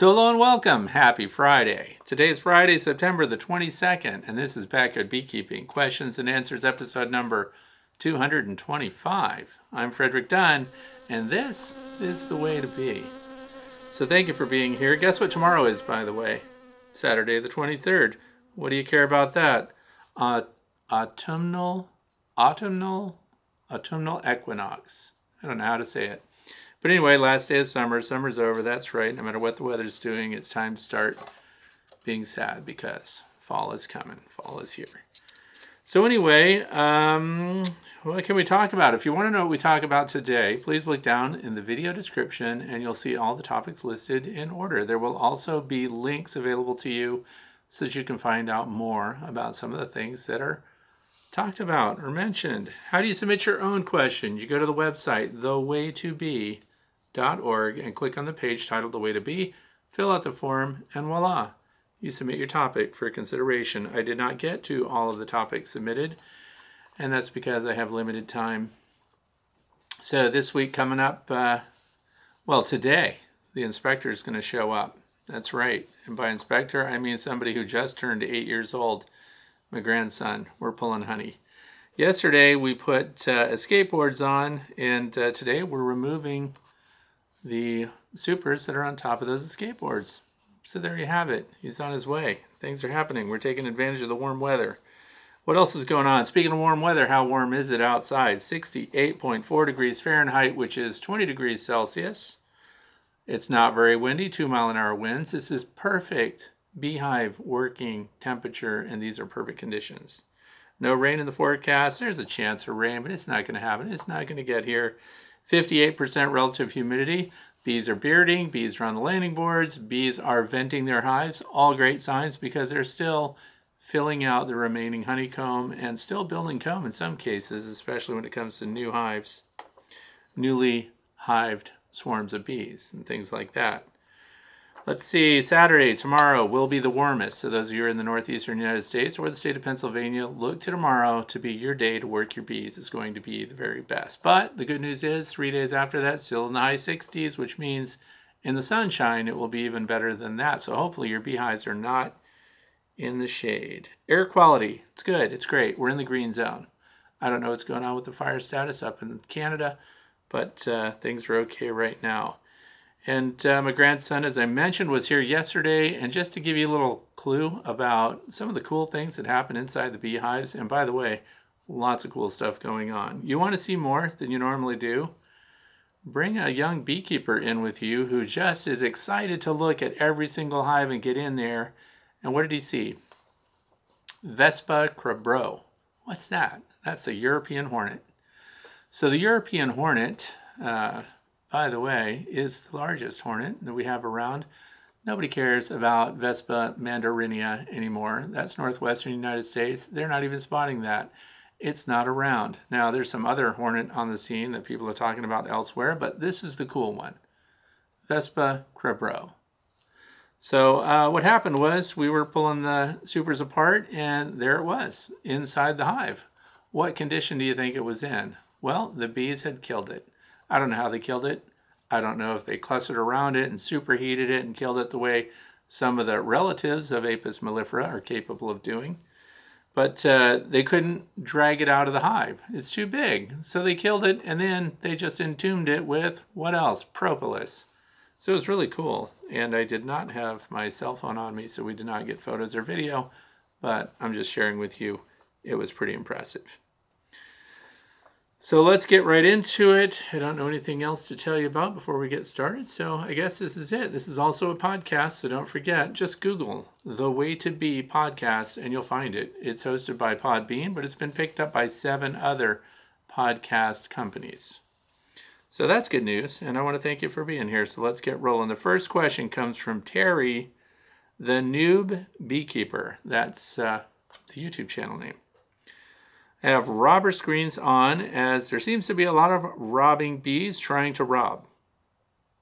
So, hello and welcome. Happy Friday. Today is Friday, September the 22nd, and this is Backyard Beekeeping Questions and Answers, episode number 225. I'm Frederick Dunn, and this is the way to be. So, thank you for being here. Guess what tomorrow is, by the way? Saturday the 23rd. What do you care about that? Uh, autumnal, autumnal, autumnal equinox. I don't know how to say it. But anyway, last day of summer. Summer's over. That's right. No matter what the weather's doing, it's time to start being sad because fall is coming. Fall is here. So anyway, um, what can we talk about? If you want to know what we talk about today, please look down in the video description and you'll see all the topics listed in order. There will also be links available to you so that you can find out more about some of the things that are talked about or mentioned. How do you submit your own questions? You go to the website, The Way org and click on the page titled The Way to Be, fill out the form, and voila, you submit your topic for consideration. I did not get to all of the topics submitted, and that's because I have limited time. So this week coming up, uh, well, today, the inspector is going to show up. That's right. And by inspector, I mean somebody who just turned eight years old. My grandson. We're pulling honey. Yesterday, we put uh, escape boards on, and uh, today we're removing the supers that are on top of those escape boards. So there you have it. He's on his way. Things are happening. We're taking advantage of the warm weather. What else is going on? Speaking of warm weather, how warm is it outside? 68.4 degrees Fahrenheit, which is 20 degrees Celsius. It's not very windy, two mile an hour winds. This is perfect beehive working temperature, and these are perfect conditions. No rain in the forecast. There's a chance of rain, but it's not going to happen. It's not going to get here. 58% relative humidity. Bees are bearding, bees are on the landing boards, bees are venting their hives. All great signs because they're still filling out the remaining honeycomb and still building comb in some cases, especially when it comes to new hives, newly hived swarms of bees and things like that. Let's see, Saturday, tomorrow will be the warmest. So, those of you in the northeastern United States or the state of Pennsylvania, look to tomorrow to be your day to work your bees. It's going to be the very best. But the good news is, three days after that, still in the high 60s, which means in the sunshine, it will be even better than that. So, hopefully, your beehives are not in the shade. Air quality, it's good, it's great. We're in the green zone. I don't know what's going on with the fire status up in Canada, but uh, things are okay right now. And uh, my grandson, as I mentioned, was here yesterday. And just to give you a little clue about some of the cool things that happen inside the beehives, and by the way, lots of cool stuff going on. You want to see more than you normally do? Bring a young beekeeper in with you who just is excited to look at every single hive and get in there. And what did he see? Vespa crabro. What's that? That's a European hornet. So the European hornet, uh, by the way, is the largest hornet that we have around. Nobody cares about Vespa mandarinia anymore. That's northwestern United States. They're not even spotting that. It's not around. Now, there's some other hornet on the scene that people are talking about elsewhere, but this is the cool one Vespa crabro. So, uh, what happened was we were pulling the supers apart, and there it was inside the hive. What condition do you think it was in? Well, the bees had killed it. I don't know how they killed it. I don't know if they clustered around it and superheated it and killed it the way some of the relatives of Apis mellifera are capable of doing. But uh, they couldn't drag it out of the hive. It's too big. So they killed it and then they just entombed it with what else? Propolis. So it was really cool. And I did not have my cell phone on me, so we did not get photos or video. But I'm just sharing with you, it was pretty impressive. So let's get right into it. I don't know anything else to tell you about before we get started. So I guess this is it. This is also a podcast. So don't forget, just Google The Way to Be podcast and you'll find it. It's hosted by Podbean, but it's been picked up by seven other podcast companies. So that's good news. And I want to thank you for being here. So let's get rolling. The first question comes from Terry, the Noob Beekeeper. That's uh, the YouTube channel name. Have robber screens on as there seems to be a lot of robbing bees trying to rob.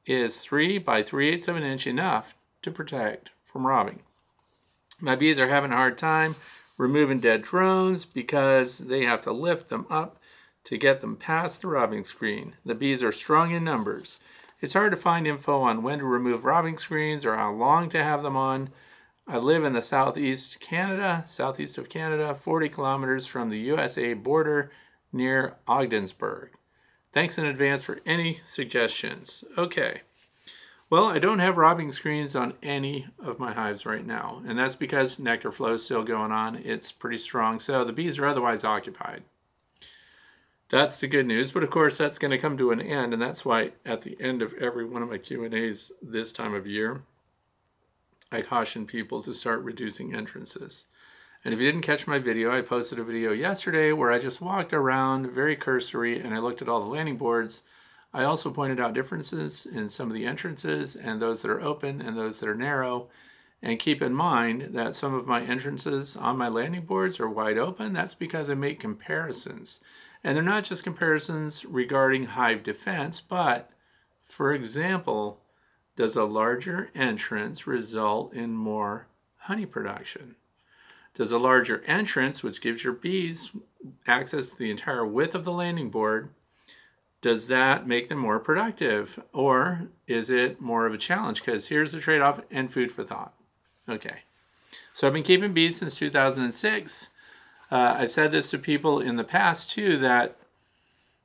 Is 3 by 3 eighths of an inch enough to protect from robbing? My bees are having a hard time removing dead drones because they have to lift them up to get them past the robbing screen. The bees are strong in numbers. It's hard to find info on when to remove robbing screens or how long to have them on. I live in the southeast Canada, southeast of Canada, 40 kilometers from the USA border near Ogdensburg. Thanks in advance for any suggestions. Okay. Well, I don't have robbing screens on any of my hives right now, and that's because nectar flow is still going on. It's pretty strong, so the bees are otherwise occupied. That's the good news, but of course that's going to come to an end, and that's why at the end of every one of my Q&As this time of year, I caution people to start reducing entrances. And if you didn't catch my video, I posted a video yesterday where I just walked around very cursory and I looked at all the landing boards I also pointed out differences in some of the entrances and those that are open and those that are narrow. And keep in mind that some of my entrances on my landing boards are wide open. That's because I make comparisons. And they're not just comparisons regarding hive defense, but for example, does a larger entrance result in more honey production? Does a larger entrance, which gives your bees access to the entire width of the landing board, does that make them more productive or is it more of a challenge? Because here's the trade off and food for thought. Okay, so I've been keeping bees since 2006. Uh, I've said this to people in the past too that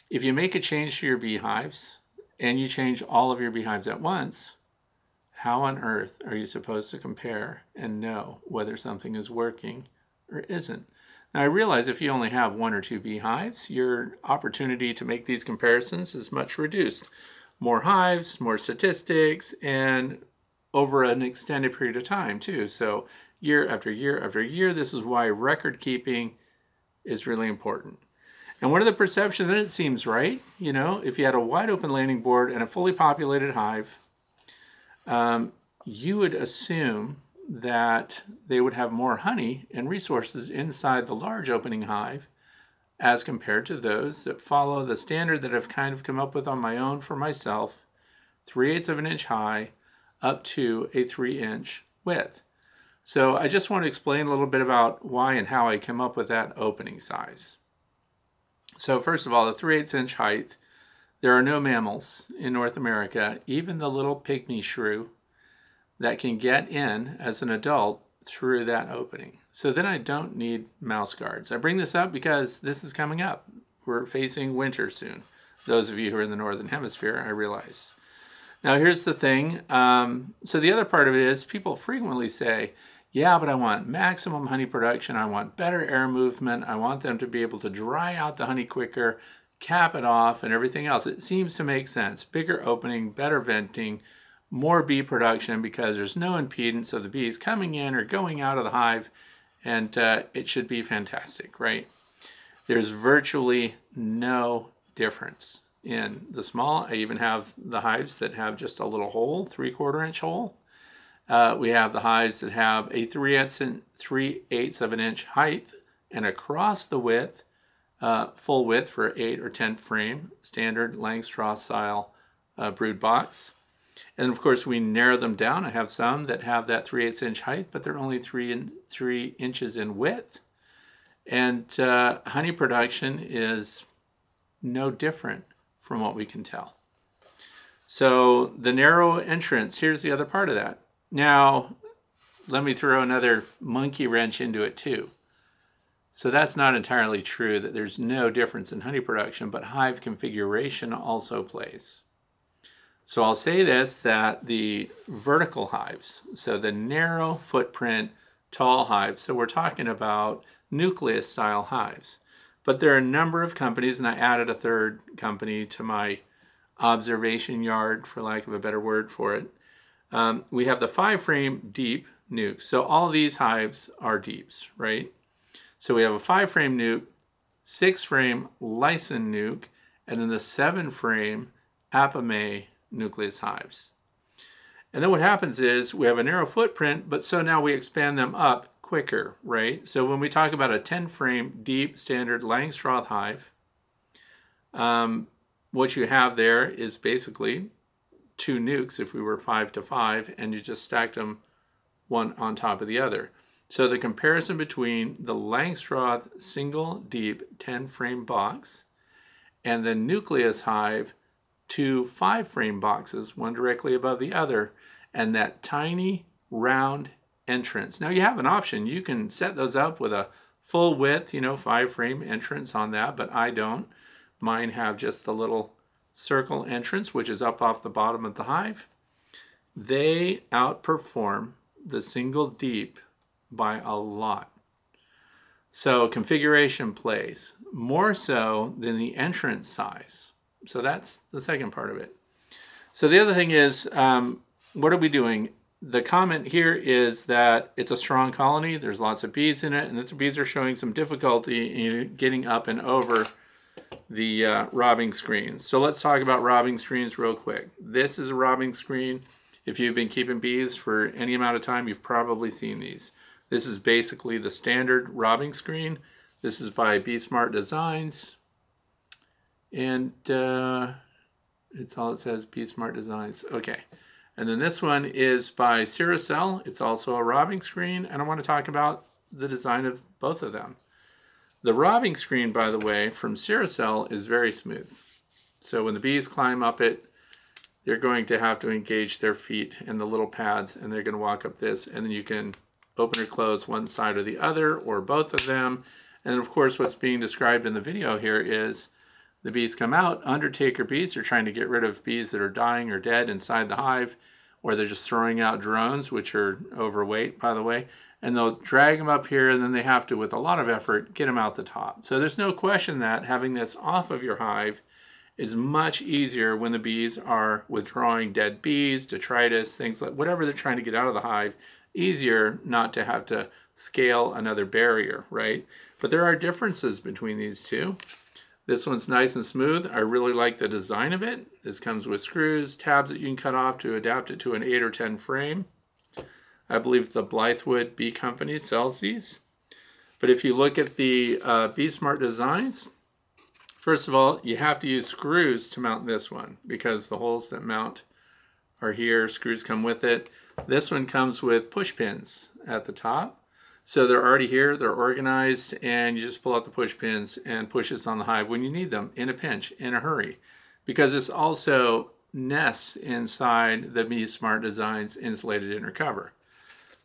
if you make a change to your beehives and you change all of your beehives at once, how on earth are you supposed to compare and know whether something is working or isn't? Now I realize if you only have one or two beehives, your opportunity to make these comparisons is much reduced. More hives, more statistics, and over an extended period of time too. So year after year after year, this is why record keeping is really important. And one of the perceptions, and it seems right, you know, if you had a wide open landing board and a fully populated hive, um, you would assume that they would have more honey and resources inside the large opening hive as compared to those that follow the standard that I've kind of come up with on my own for myself, 3 eighths of an inch high up to a 3 inch width. So I just want to explain a little bit about why and how I came up with that opening size. So first of all, the 3 eighths inch height, there are no mammals in North America, even the little pygmy shrew that can get in as an adult through that opening. So then I don't need mouse guards. I bring this up because this is coming up. We're facing winter soon. Those of you who are in the Northern Hemisphere, I realize. Now, here's the thing. Um, so, the other part of it is people frequently say, yeah, but I want maximum honey production. I want better air movement. I want them to be able to dry out the honey quicker, cap it off, and everything else. It seems to make sense. Bigger opening, better venting, more bee production because there's no impedance of the bees coming in or going out of the hive, and uh, it should be fantastic, right? There's virtually no difference in the small. I even have the hives that have just a little hole, three quarter inch hole. Uh, we have the hives that have a three eighths, three eighths of an inch height and across the width, uh, full width for eight or 10 frame, standard Langstroth style uh, brood box. And of course, we narrow them down. I have some that have that 3 8 inch height, but they're only 3, in, three inches in width. And uh, honey production is no different from what we can tell. So the narrow entrance, here's the other part of that. Now, let me throw another monkey wrench into it too. So that's not entirely true that there's no difference in honey production, but hive configuration also plays. So I'll say this, that the vertical hives, so the narrow footprint, tall hives, so we're talking about nucleus style hives. But there are a number of companies, and I added a third company to my observation yard, for lack of a better word for it. Um, we have the five frame deep nuke. So all these hives are deeps, right? So we have a five frame nuke, six frame Lyson nuke, and then the seven frame Apimaye nucleus hives. And then what happens is we have a narrow footprint, but so now we expand them up quicker, right? So when we talk about a 10 frame deep standard Langstroth hive, um, what you have there is basically two nukes if we were five to five, and you just stacked them one on top of the other. So the comparison between the Langstroth single deep 10 frame box and the nucleus hive two five frame boxes, one directly above the other, and that tiny round entrance. Now you have an option. You can set those up with a full width, you know, five frame entrance on that, but I don't. Mine have just the little circle entrance, which is up off the bottom of the hive. They outperform the single deep by a lot. So configuration plays more so than the entrance size. So that's the second part of it. So the other thing is, um, what are we doing? The comment here is that it's a strong colony. There's lots of bees in it, and the bees are showing some difficulty in getting up and over the uh, robbing screens. So let's talk about robbing screens real quick. This is a robbing screen. If you've been keeping bees for any amount of time, you've probably seen these. This is basically the standard robbing screen. This is by Bee Smart Designs. And uh, it's all it says, Bee Smart Designs. Okay. And then this one is by Ceracell. It's also a robbing screen. And I want to talk about the design of both of them. The robbing screen, by the way, from Ceracell is very smooth. So when the bees climb up it, they're going to have to engage their feet in the little pads and they're going to walk up this and then you can open or close one side or the other or both of them. And of course what's being described in the video here is the bees come out, undertaker bees are trying to get rid of bees that are dying or dead inside the hive or they're just throwing out drones which are overweight by the way and they'll drag them up here and then they have to with a lot of effort get them out the top. So there's no question that having this off of your hive is much easier when the bees are withdrawing dead bees, detritus, things like whatever they're trying to get out of the hive, easier not to have to scale another barrier, right? But there are differences between these two. This one's nice and smooth. I really like the design of it. This comes with screws, tabs that you can cut off to adapt it to an 8 or 10 frame. I believe the Blythewood Bee Company sells these. But if you look at the uh, Bee Smart designs, First of all, you have to use screws to mount this one because the holes that mount are here. Screws come with it. This one comes with push pins at the top. So they're already here, they're organized, and you just pull out the push pins and push this on the hive when you need them in a pinch, in a hurry. Because this also nests inside the Bee Smart Designs insulated inner cover.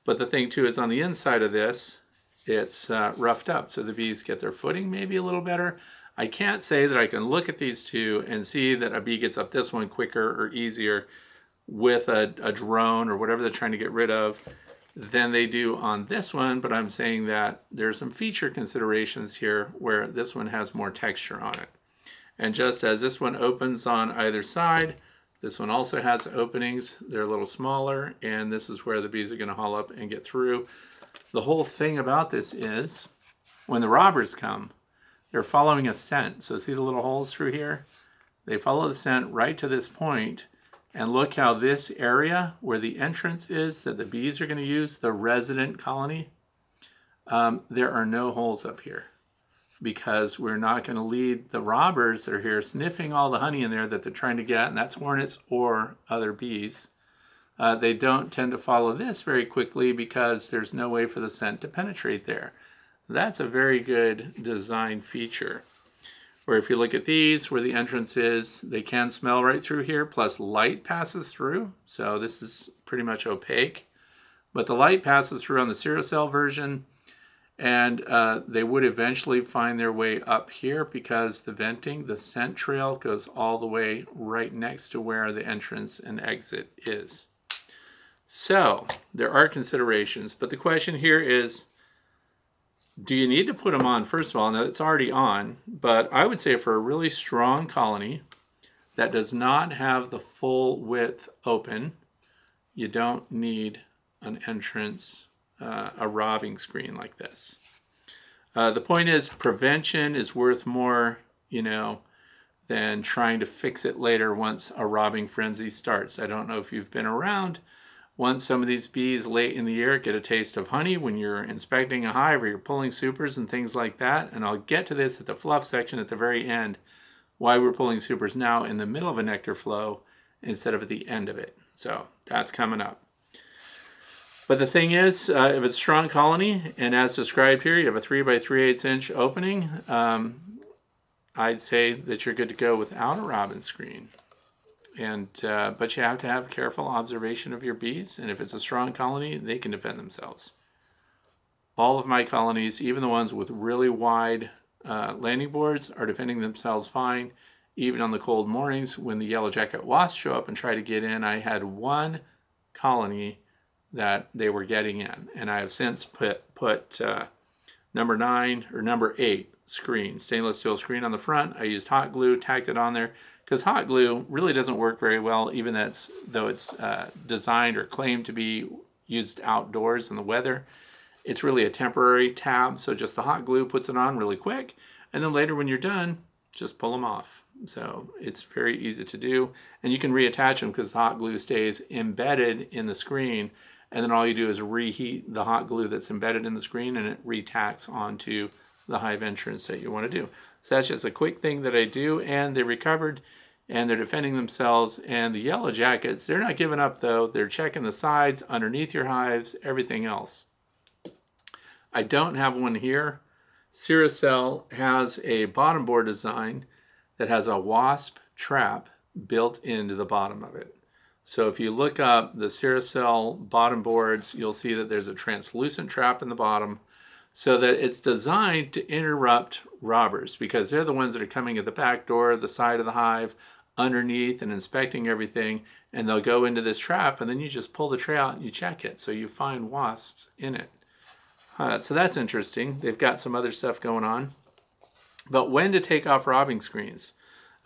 But the thing too is on the inside of this, it's uh, roughed up so the bees get their footing maybe a little better. I can't say that I can look at these two and see that a bee gets up this one quicker or easier with a, a drone or whatever they're trying to get rid of than they do on this one, but I'm saying that there's some feature considerations here where this one has more texture on it. And just as this one opens on either side, this one also has openings. They're a little smaller, and this is where the bees are going to haul up and get through. The whole thing about this is when the robbers come, they're following a scent. So see the little holes through here? They follow the scent right to this point, and look how this area where the entrance is that the bees are going to use, the resident colony, um, there are no holes up here because we're not going to lead the robbers that are here sniffing all the honey in there that they're trying to get, and that's hornets or other bees. Uh, they don't tend to follow this very quickly because there's no way for the scent to penetrate there. That's a very good design feature. Where if you look at these, where the entrance is, they can smell right through here, plus light passes through. So this is pretty much opaque. But the light passes through on the Ceracell version, and uh, they would eventually find their way up here because the venting, the scent trail, goes all the way right next to where the entrance and exit is. So there are considerations, but the question here is do you need to put them on? First of all, now it's already on, but I would say for a really strong colony that does not have the full width open, you don't need an entrance, uh, a robbing screen like this. Uh, the point is, prevention is worth more, you know, than trying to fix it later once a robbing frenzy starts. I don't know if you've been around once some of these bees late in the year get a taste of honey when you're inspecting a hive or you're pulling supers and things like that. And I'll get to this at the fluff section at the very end, why we're pulling supers now in the middle of a nectar flow instead of at the end of it. So that's coming up. But the thing is, uh, if it's a strong colony, and as described here, you have a 3 by 3 8 inch opening, um, I'd say that you're good to go without a robbing screen. And uh, but you have to have careful observation of your bees, and if it's a strong colony, they can defend themselves. All of my colonies, even the ones with really wide uh, landing boards, are defending themselves fine. Even on the cold mornings when the yellow jacket wasps show up and try to get in, I had one colony that they were getting in, and I have since put put uh, number nine or number eight screen, stainless steel screen on the front. I used hot glue, tacked it on there because hot glue really doesn't work very well, even though it's uh, designed or claimed to be used outdoors in the weather. It's really a temporary tab, so just the hot glue puts it on really quick, and then later when you're done, just pull them off. So it's very easy to do, and you can reattach them because the hot glue stays embedded in the screen, and then all you do is reheat the hot glue that's embedded in the screen, and it retacks onto the hive entrance that you want to do. So that's just a quick thing that I do, and they recovered and they're defending themselves. And the yellow jackets, they're not giving up though. They're checking the sides, underneath your hives, everything else. I don't have one here. Ceracell has a bottom board design that has a wasp trap built into the bottom of it. So if you look up the Ceracell bottom boards, you'll see that there's a translucent trap in the bottom so that it's designed to interrupt robbers because they're the ones that are coming at the back door, the side of the hive, underneath and inspecting everything and they'll go into this trap and then you just pull the tray out and you check it. So you find wasps in it. Uh, so that's interesting. They've got some other stuff going on. But when to take off robbing screens?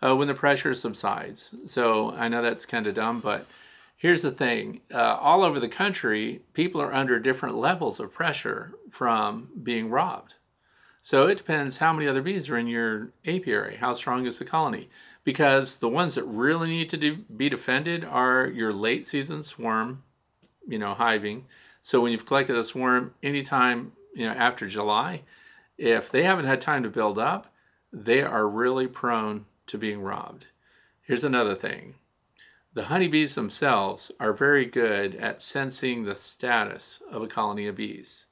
Uh, when the pressure subsides. So i know that's kind of dumb but here's the thing uh, all over the country people are under different levels of pressure from being robbed so it depends how many other bees are in your apiary how strong is the colony because the ones that really need to be defended are your late season swarm, you know, hiving. So when you've collected a swarm anytime, you know, after July, if they haven't had time to build up, they are really prone to being robbed. Here's another thing. The honeybees themselves are very good at sensing the status of a colony of bees.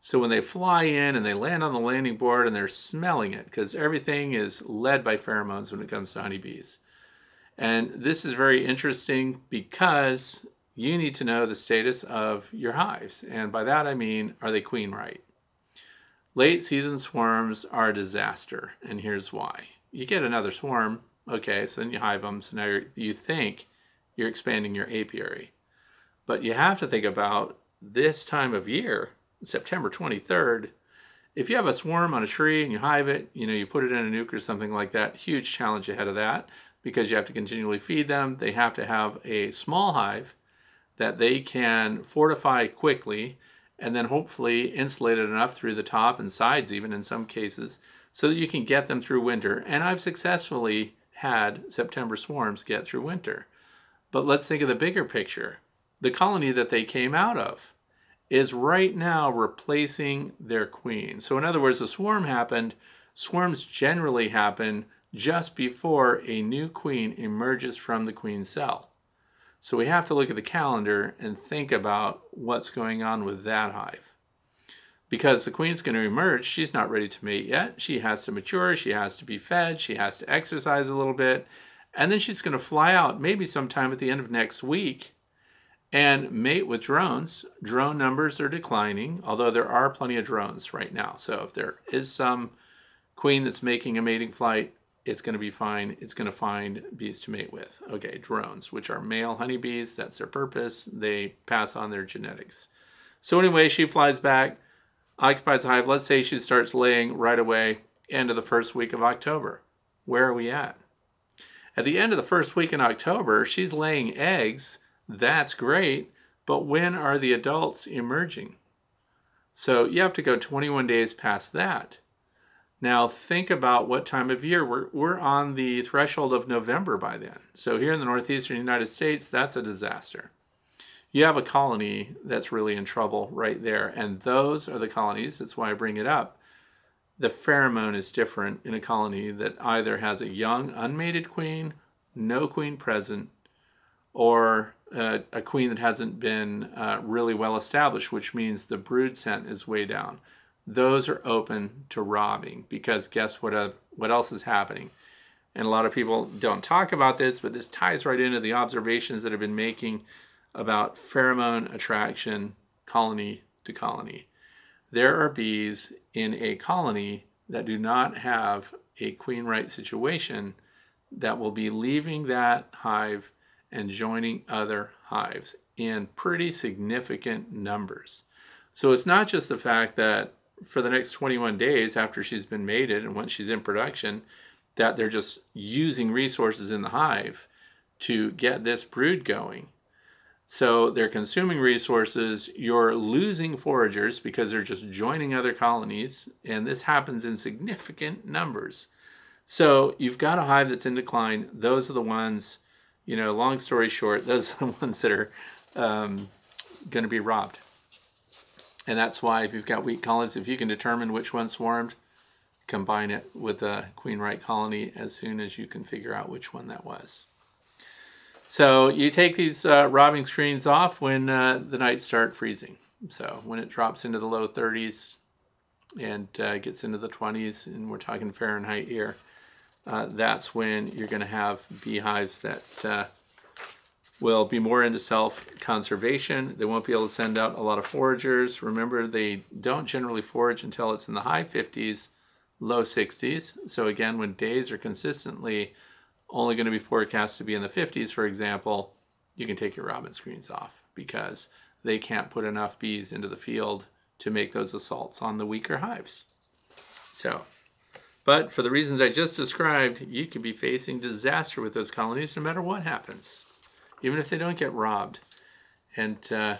So when they fly in and they land on the landing board and they're smelling it, because everything is led by pheromones when it comes to honeybees. And this is very interesting because you need to know the status of your hives. And by that I mean, are they queen right? Late season swarms are a disaster, and here's why. You get another swarm, okay, so then you hive them, so now you think you're expanding your apiary. But you have to think about this time of year September 23rd, if you have a swarm on a tree and you hive it, you know, you put it in a nuc or something like that, huge challenge ahead of that because you have to continually feed them. They have to have a small hive that they can fortify quickly and then hopefully insulate it enough through the top and sides, even in some cases, so that you can get them through winter. And I've successfully had September swarms get through winter. But let's think of the bigger picture the colony that they came out of is right now replacing their queen. So, in other words, a swarm happened. Swarms generally happen just before a new queen emerges from the queen cell. So, we have to look at the calendar and think about what's going on with that hive. Because the queen's going to emerge, she's not ready to mate yet. She has to mature, she has to be fed, she has to exercise a little bit, and then she's going to fly out maybe sometime at the end of next week and mate with drones. Drone numbers are declining, although there are plenty of drones right now. So if there is some queen that's making a mating flight, it's going to be fine. It's going to find bees to mate with. Okay, drones, which are male honeybees, that's their purpose. They pass on their genetics. So anyway, she flies back, occupies the hive. Let's say she starts laying right away, end of the first week of October. Where are we at? At the end of the first week in October, she's laying eggs that's great, but when are the adults emerging? So you have to go 21 days past that. Now think about what time of year. We're, we're on the threshold of November by then. So here in the northeastern United States, that's a disaster. You have a colony that's really in trouble right there. And those are the colonies, that's why I bring it up. The pheromone is different in a colony that either has a young unmated queen, no queen present, or uh, a queen that hasn't been uh, really well established, which means the brood scent is way down. Those are open to robbing because guess what? Uh, what else is happening? and a lot of people don't talk about this, but this ties right into the observations that have been making about pheromone attraction colony to colony. There are bees in a colony that do not have a queen right situation that will be leaving that hive and joining other hives in pretty significant numbers. So it's not just the fact that for the next 21 days after she's been mated and once she's in production, that they're just using resources in the hive to get this brood going. So they're consuming resources. You're losing foragers because they're just joining other colonies, and this happens in significant numbers. So you've got a hive that's in decline. Those are the ones, you know, long story short, those are the ones that are um, going to be robbed. And that's why if you've got weak colonies, if you can determine which one swarmed, combine it with a queen right colony as soon as you can figure out which one that was. So you take these uh, robbing screens off when uh, the nights start freezing. So when it drops into the low 30s and uh, gets into the 20s, and we're talking Fahrenheit here, uh, that's when you're going to have beehives that uh, will be more into self-conservation. They won't be able to send out a lot of foragers. Remember, they don't generally forage until it's in the high 50s, low 60s. So again, when days are consistently only going to be forecast to be in the 50s, for example, you can take your robbing screens off because they can't put enough bees into the field to make those assaults on the weaker hives. So but for the reasons I just described, you could be facing disaster with those colonies no matter what happens, even if they don't get robbed. And uh,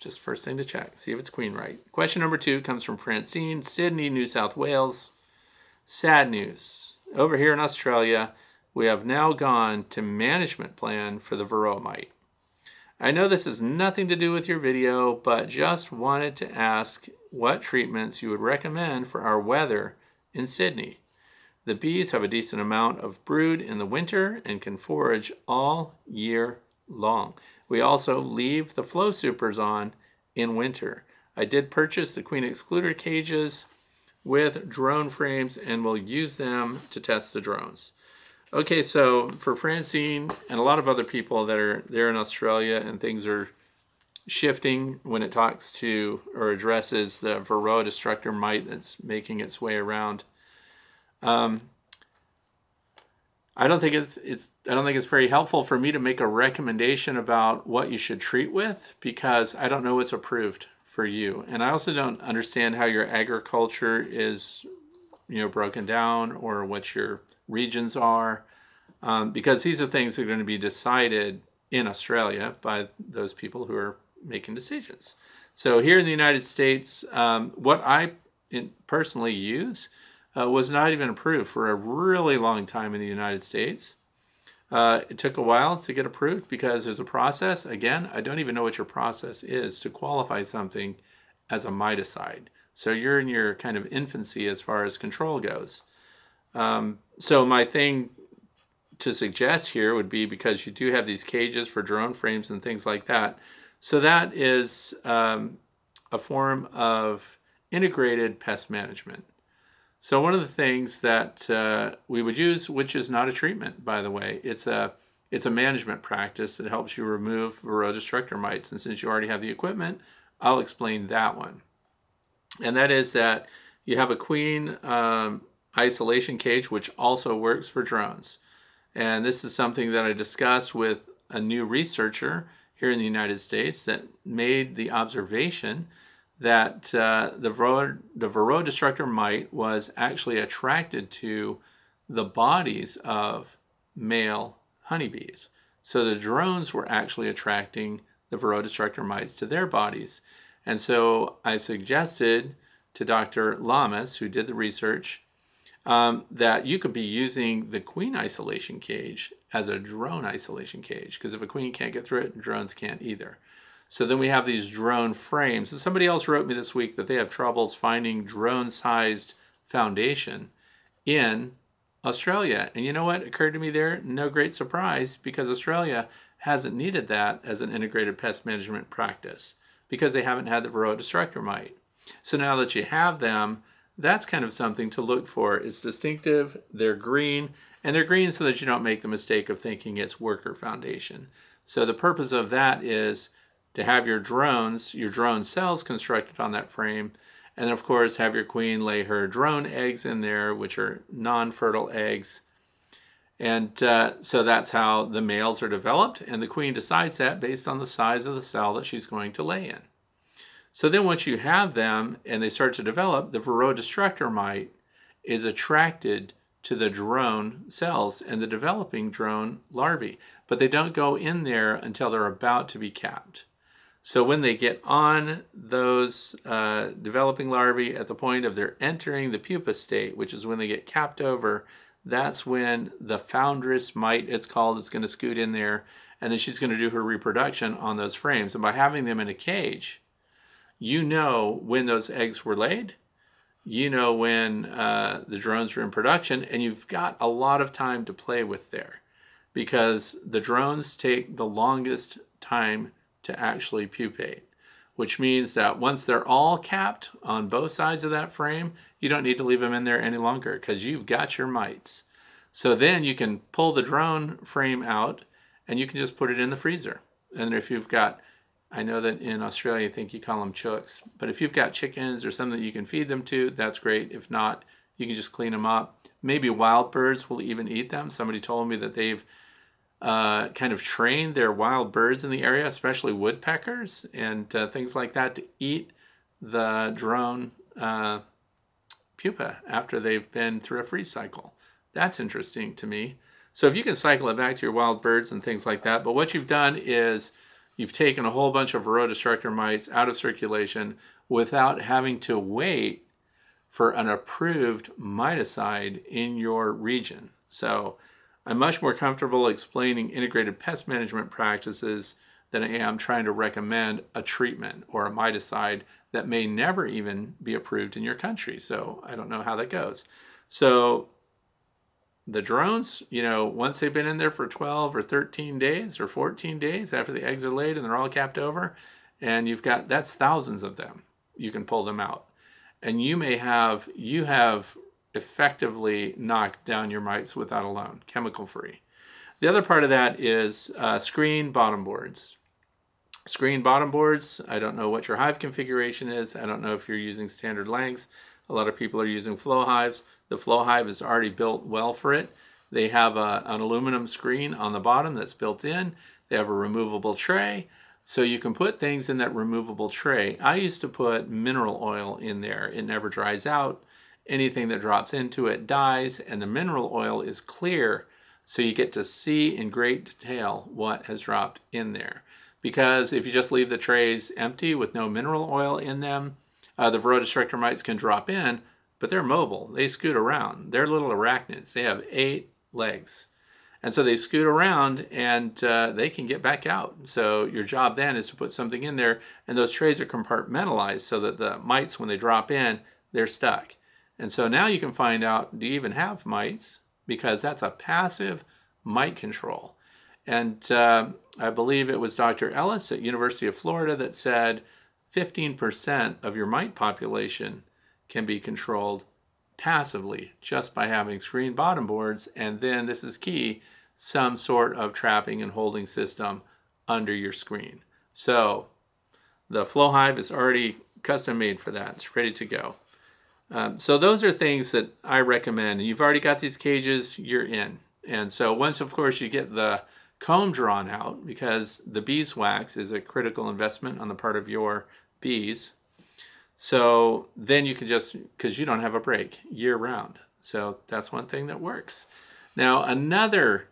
just first thing to check, see if it's queen right. Question number two comes from Francine, Sydney, New South Wales. Sad news. Over here in Australia, we have now gone to management plan for the varroa mite. I know this has nothing to do with your video, but just wanted to ask what treatments you would recommend for our weather in Sydney. The bees have a decent amount of brood in the winter and can forage all year long. We also leave the flow supers on in winter. I did purchase the queen excluder cages with drone frames and will use them to test the drones. Okay, so for Francine and a lot of other people that are there in Australia and things are shifting when it talks to or addresses the Varroa destructor mite that's making its way around. Um, I don't think it's it's I don't think it's very helpful for me to make a recommendation about what you should treat with because I don't know what's approved for you, and I also don't understand how your agriculture is, you know, broken down or what your regions are, um, because these are things that are going to be decided in Australia by those people who are making decisions. So here in the United States, um, what I personally use uh, was not even approved for a really long time in the United States. Uh, it took a while to get approved because there's a process. Again, I don't even know what your process is to qualify something as a miticide. So you're in your kind of infancy as far as control goes. Um, so my thing to suggest here would be because you do have these cages for drone frames and things like that. So that is um, a form of integrated pest management. So one of the things that uh, we would use, which is not a treatment, by the way, it's a it's a management practice that helps you remove varroa destructor mites. And since you already have the equipment, I'll explain that one. And that is that you have a queen um, isolation cage, which also works for drones. And this is something that I discussed with a new researcher here in the United States that made the observation that uh, the, Varroa, the Varroa destructor mite was actually attracted to the bodies of male honeybees. So the drones were actually attracting the Varroa destructor mites to their bodies. And so I suggested to Dr. Lamas, who did the research, um, that you could be using the queen isolation cage as a drone isolation cage. Because if a queen can't get through it, drones can't either. So then we have these drone frames. And somebody else wrote me this week that they have troubles finding drone sized foundation in Australia. And you know what occurred to me there? No great surprise because Australia hasn't needed that as an integrated pest management practice because they haven't had the Varroa destructor mite. So now that you have them, that's kind of something to look for. It's distinctive, they're green, and they're green so that you don't make the mistake of thinking it's worker foundation. So the purpose of that is to have your drones, your drone cells constructed on that frame, and of course have your queen lay her drone eggs in there, which are non-fertile eggs. And uh, so that's how the males are developed, and the queen decides that based on the size of the cell that she's going to lay in. So then once you have them and they start to develop, the Varroa destructor mite is attracted to the drone cells and the developing drone larvae, but they don't go in there until they're about to be capped. So when they get on those uh, developing larvae at the point of their entering the pupa state, which is when they get capped over, that's when the foundress mite, it's called, is going to scoot in there, and then she's going to do her reproduction on those frames. And by having them in a cage, you know when those eggs were laid, you know when uh, the drones were in production, and you've got a lot of time to play with there because the drones take the longest time to actually pupate, which means that once they're all capped on both sides of that frame, you don't need to leave them in there any longer because you've got your mites. So then you can pull the drone frame out and you can just put it in the freezer. And if you've got, I know that in Australia, I think you call them chooks, but if you've got chickens or something that you can feed them to, that's great. If not, you can just clean them up. Maybe wild birds will even eat them. Somebody told me that they've uh, kind of trained their wild birds in the area, especially woodpeckers and uh, things like that, to eat the drone uh, pupa after they've been through a freeze cycle. That's interesting to me. So if you can cycle it back to your wild birds and things like that, but what you've done is you've taken a whole bunch of destructor mites out of circulation without having to wait for an approved miticide in your region. So I'm much more comfortable explaining integrated pest management practices than I am trying to recommend a treatment or a miticide that may never even be approved in your country. So I don't know how that goes. So the drones, you know, once they've been in there for 12 or 13 days or 14 days after the eggs are laid and they're all capped over, and you've got that's thousands of them, you can pull them out. And you may have you have effectively knocked down your mites without a loan, chemical free. The other part of that is uh, screen bottom boards. Screen bottom boards, I don't know what your hive configuration is. I don't know if you're using standard lengths. A lot of people are using flow hives. The flow hive is already built well for it. They have a, an aluminum screen on the bottom that's built in. They have a removable tray. So you can put things in that removable tray. I used to put mineral oil in there. It never dries out. Anything that drops into it dies, and the mineral oil is clear, so you get to see in great detail what has dropped in there. Because if you just leave the trays empty with no mineral oil in them, uh, the Varroa destructor mites can drop in, but they're mobile. They scoot around. They're little arachnids. They have eight legs. And so they scoot around and uh, they can get back out. So your job then is to put something in there, and those trays are compartmentalized so that the mites, when they drop in, they're stuck. And so now you can find out do you even have mites? Because that's a passive mite control. And uh, I believe it was Dr. Ellis at University of Florida that said 15% of your mite population can be controlled passively just by having screen bottom boards. And then, this is key, some sort of trapping and holding system under your screen. So the flow hive is already custom made for that. It's ready to go. Um, so those are things that I recommend. You've already got these cages, you're in. And so once, of course, you get the comb drawn out, because the beeswax is a critical investment on the part of your bees. So then you can just, because you don't have a break year round. So that's one thing that works. Now, another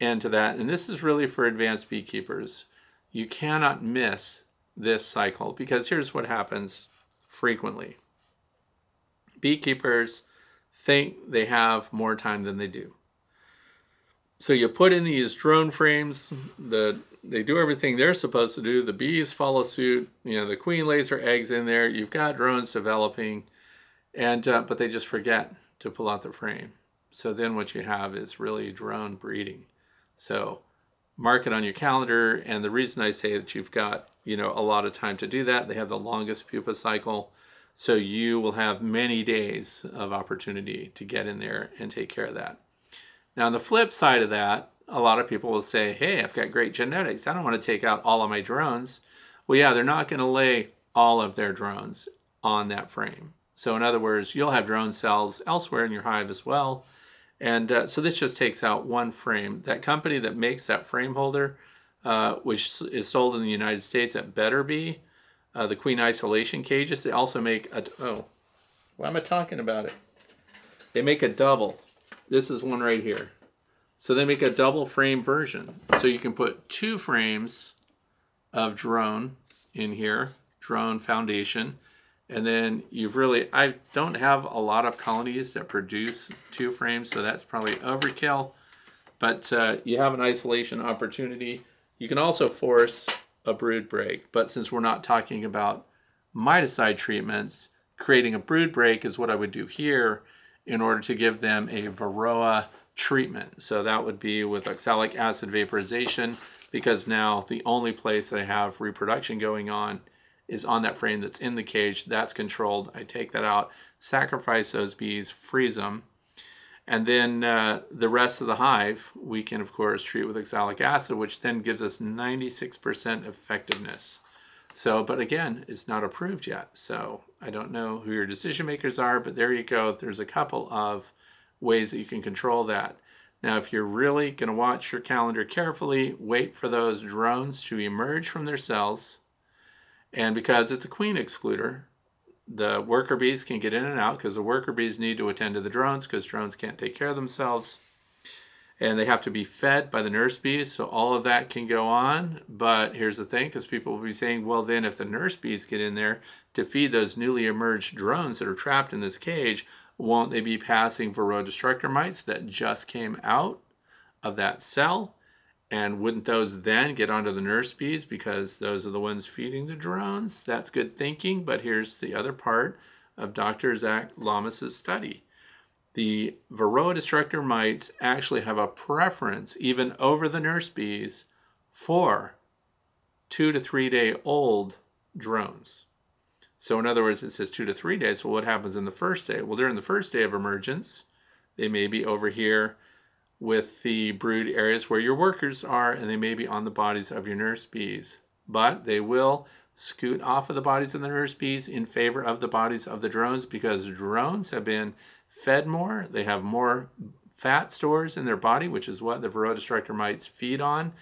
end to that, and this is really for advanced beekeepers, you cannot miss this cycle because here's what happens frequently beekeepers think they have more time than they do. So you put in these drone frames, the they do everything they're supposed to do. The bees follow suit. You know, the queen lays her eggs in there. You've got drones developing, and uh, but they just forget to pull out the frame. So then what you have is really drone breeding. So mark it on your calendar. And the reason I say that you've got you know a lot of time to do that, they have the longest pupa cycle. So you will have many days of opportunity to get in there and take care of that. Now, on the flip side of that, a lot of people will say, hey, I've got great genetics. I don't want to take out all of my drones. Well, yeah, they're not going to lay all of their drones on that frame. So, in other words, you'll have drone cells elsewhere in your hive as well. And uh, so this just takes out one frame. That company that makes that frame holder, uh, which is sold in the United States at Betterbee, uh, the queen isolation cages, they also make a, oh, why am I talking about it? They make a double. This is one right here. So they make a double frame version. So you can put two frames of drone in here, drone foundation, and then you've really, I don't have a lot of colonies that produce two frames, so that's probably overkill. But uh, you have an isolation opportunity. You can also force a brood break, but since we're not talking about miticide treatments, creating a brood break is what I would do here in order to give them a Varroa treatment. So that would be with oxalic acid vaporization because now the only place that I have reproduction going on is on that frame that's in the cage. That's controlled. I take that out, sacrifice those bees, freeze them. And then uh, the rest of the hive, we can, of course, treat with oxalic acid, which then gives us 96% effectiveness. So, but again, it's not approved yet. So I don't know who your decision makers are, but there you go. There's a couple of ways that you can control that. Now, if you're really going to watch your calendar carefully, wait for those drones to emerge from their cells and because it's a queen excluder, the worker bees can get in and out because the worker bees need to attend to the drones because drones can't take care of themselves. And they have to be fed by the nurse bees, so all of that can go on. But here's the thing because people will be saying, well, then if the nurse bees get in there to feed those newly emerged drones that are trapped in this cage, won't they be passing Varroa destructor mites that just came out of that cell? And wouldn't those then get onto the nurse bees because those are the ones feeding the drones? That's good thinking, but here's the other part of Dr. Zach Lamas's study. The Varroa destructor mites actually have a preference, even over the nurse bees, for two to three day old drones. So, in other words, it says two to three days. Well, what happens in the first day? Well, during the first day of emergence, they may be over here with the brood areas where your workers are, and they may be on the bodies of your nurse bees. But they will scoot off of the bodies of the nurse bees in favor of the bodies of the drones because drones have been fed more. They have more fat stores in their body, which is what the Varroa destructor mites feed on.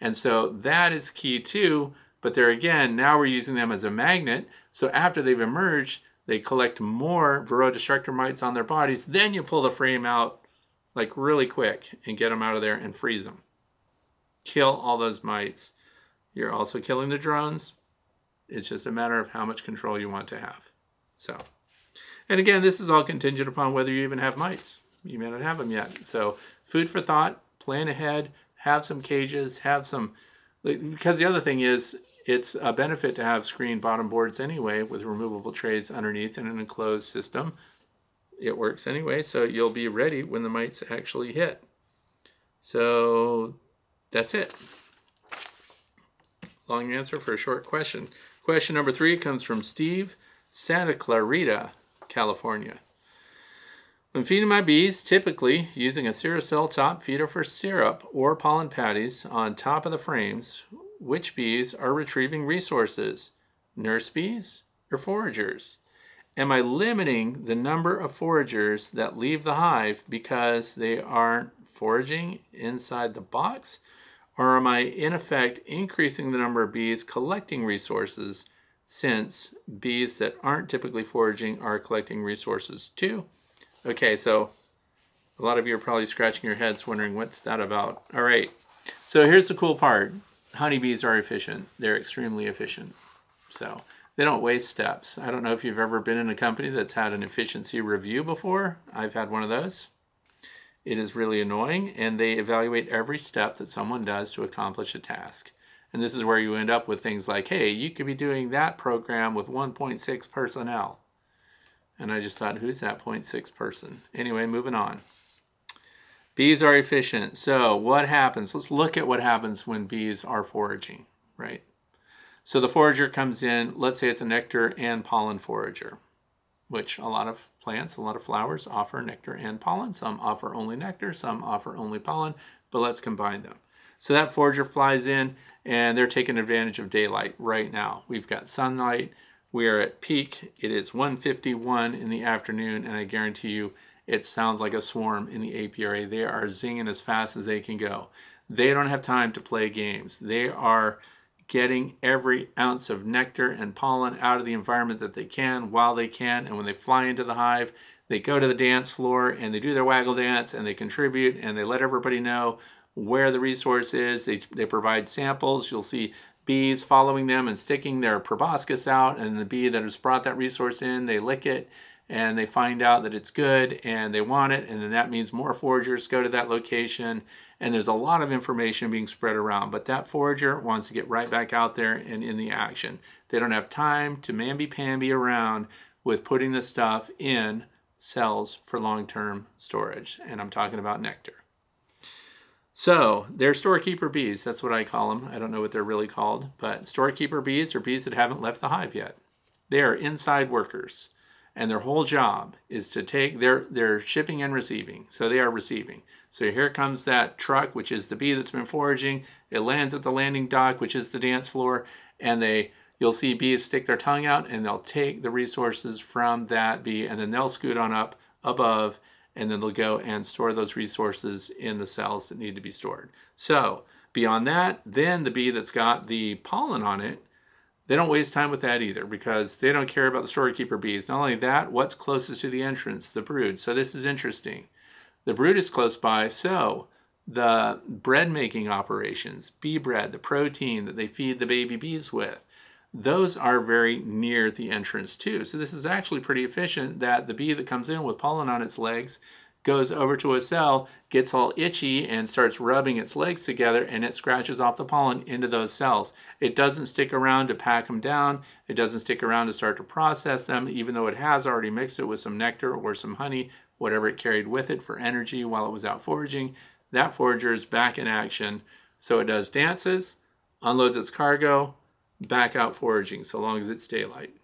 And so that is key too. But there again, now we're using them as a magnet. So after they've emerged, they collect more Varroa destructor mites on their bodies. Then you pull the frame out like really quick and get them out of there and freeze them. Kill all those mites. You're also killing the drones. It's just a matter of how much control you want to have. So, and again, this is all contingent upon whether you even have mites. You may not have them yet. So, food for thought, plan ahead, have some cages, have some, because the other thing is, it's a benefit to have screen bottom boards anyway with removable trays underneath in an enclosed system it works anyway, so you'll be ready when the mites actually hit. So that's it. Long answer for a short question. Question number three comes from Steve, Santa Clarita, California. When feeding my bees, typically using a Ceracell top feeder for syrup or pollen patties on top of the frames, which bees are retrieving resources? Nurse bees or foragers? am I limiting the number of foragers that leave the hive because they aren't foraging inside the box? Or am I, in effect, increasing the number of bees collecting resources since bees that aren't typically foraging are collecting resources too? Okay, so a lot of you are probably scratching your heads wondering what's that about. All right, so here's the cool part honeybees are efficient, they're extremely efficient. So, they don't waste steps. I don't know if you've ever been in a company that's had an efficiency review before. I've had one of those. It is really annoying, and they evaluate every step that someone does to accomplish a task. And this is where you end up with things like, hey, you could be doing that program with 1.6 personnel. And I just thought, who's that 0.6 person? Anyway, moving on. Bees are efficient. So, what happens? Let's look at what happens when bees are foraging, right? So the forager comes in, let's say it's a nectar and pollen forager. which a lot of plants, a lot of flowers offer nectar and pollen. Some offer only nectar, some offer only pollen, but let's combine them. So that forager flies in and they're taking advantage of daylight right now. We've got sunlight. We are at peak. It is 1:51 in the afternoon and I guarantee you it sounds like a swarm in the apiary. They are zinging as fast as they can go. They don't have time to play games. They are getting every ounce of nectar and pollen out of the environment that they can while they can. And when they fly into the hive, they go to the dance floor and they do their waggle dance and they contribute and they let everybody know where the resource is. They, they provide samples. You'll see bees following them and sticking their proboscis out, and the bee that has brought that resource in, they lick it and they find out that it's good and they want it, and then that means more foragers go to that location and there's a lot of information being spread around. But that forager wants to get right back out there and in the action. They don't have time to mamby-pamby around with putting the stuff in cells for long-term storage. And I'm talking about nectar. So they're storekeeper bees. That's what I call them. I don't know what they're really called, but storekeeper bees are bees that haven't left the hive yet. They are inside workers and their whole job is to take their their shipping and receiving. So they are receiving. So here comes that truck which is the bee that's been foraging. It lands at the landing dock which is the dance floor and they you'll see bees stick their tongue out and they'll take the resources from that bee and then they'll scoot on up above and then they'll go and store those resources in the cells that need to be stored. So beyond that then the bee that's got the pollen on it they don't waste time with that either because they don't care about the storekeeper bees. Not only that, what's closest to the entrance? The brood. So this is interesting. The brood is close by, so the bread making operations, bee bread, the protein that they feed the baby bees with, those are very near the entrance too. So this is actually pretty efficient that the bee that comes in with pollen on its legs goes over to a cell, gets all itchy, and starts rubbing its legs together, and it scratches off the pollen into those cells. It doesn't stick around to pack them down. It doesn't stick around to start to process them, even though it has already mixed it with some nectar or some honey, whatever it carried with it for energy while it was out foraging. That forager is back in action. So it does dances, unloads its cargo, back out foraging so long as it's daylight.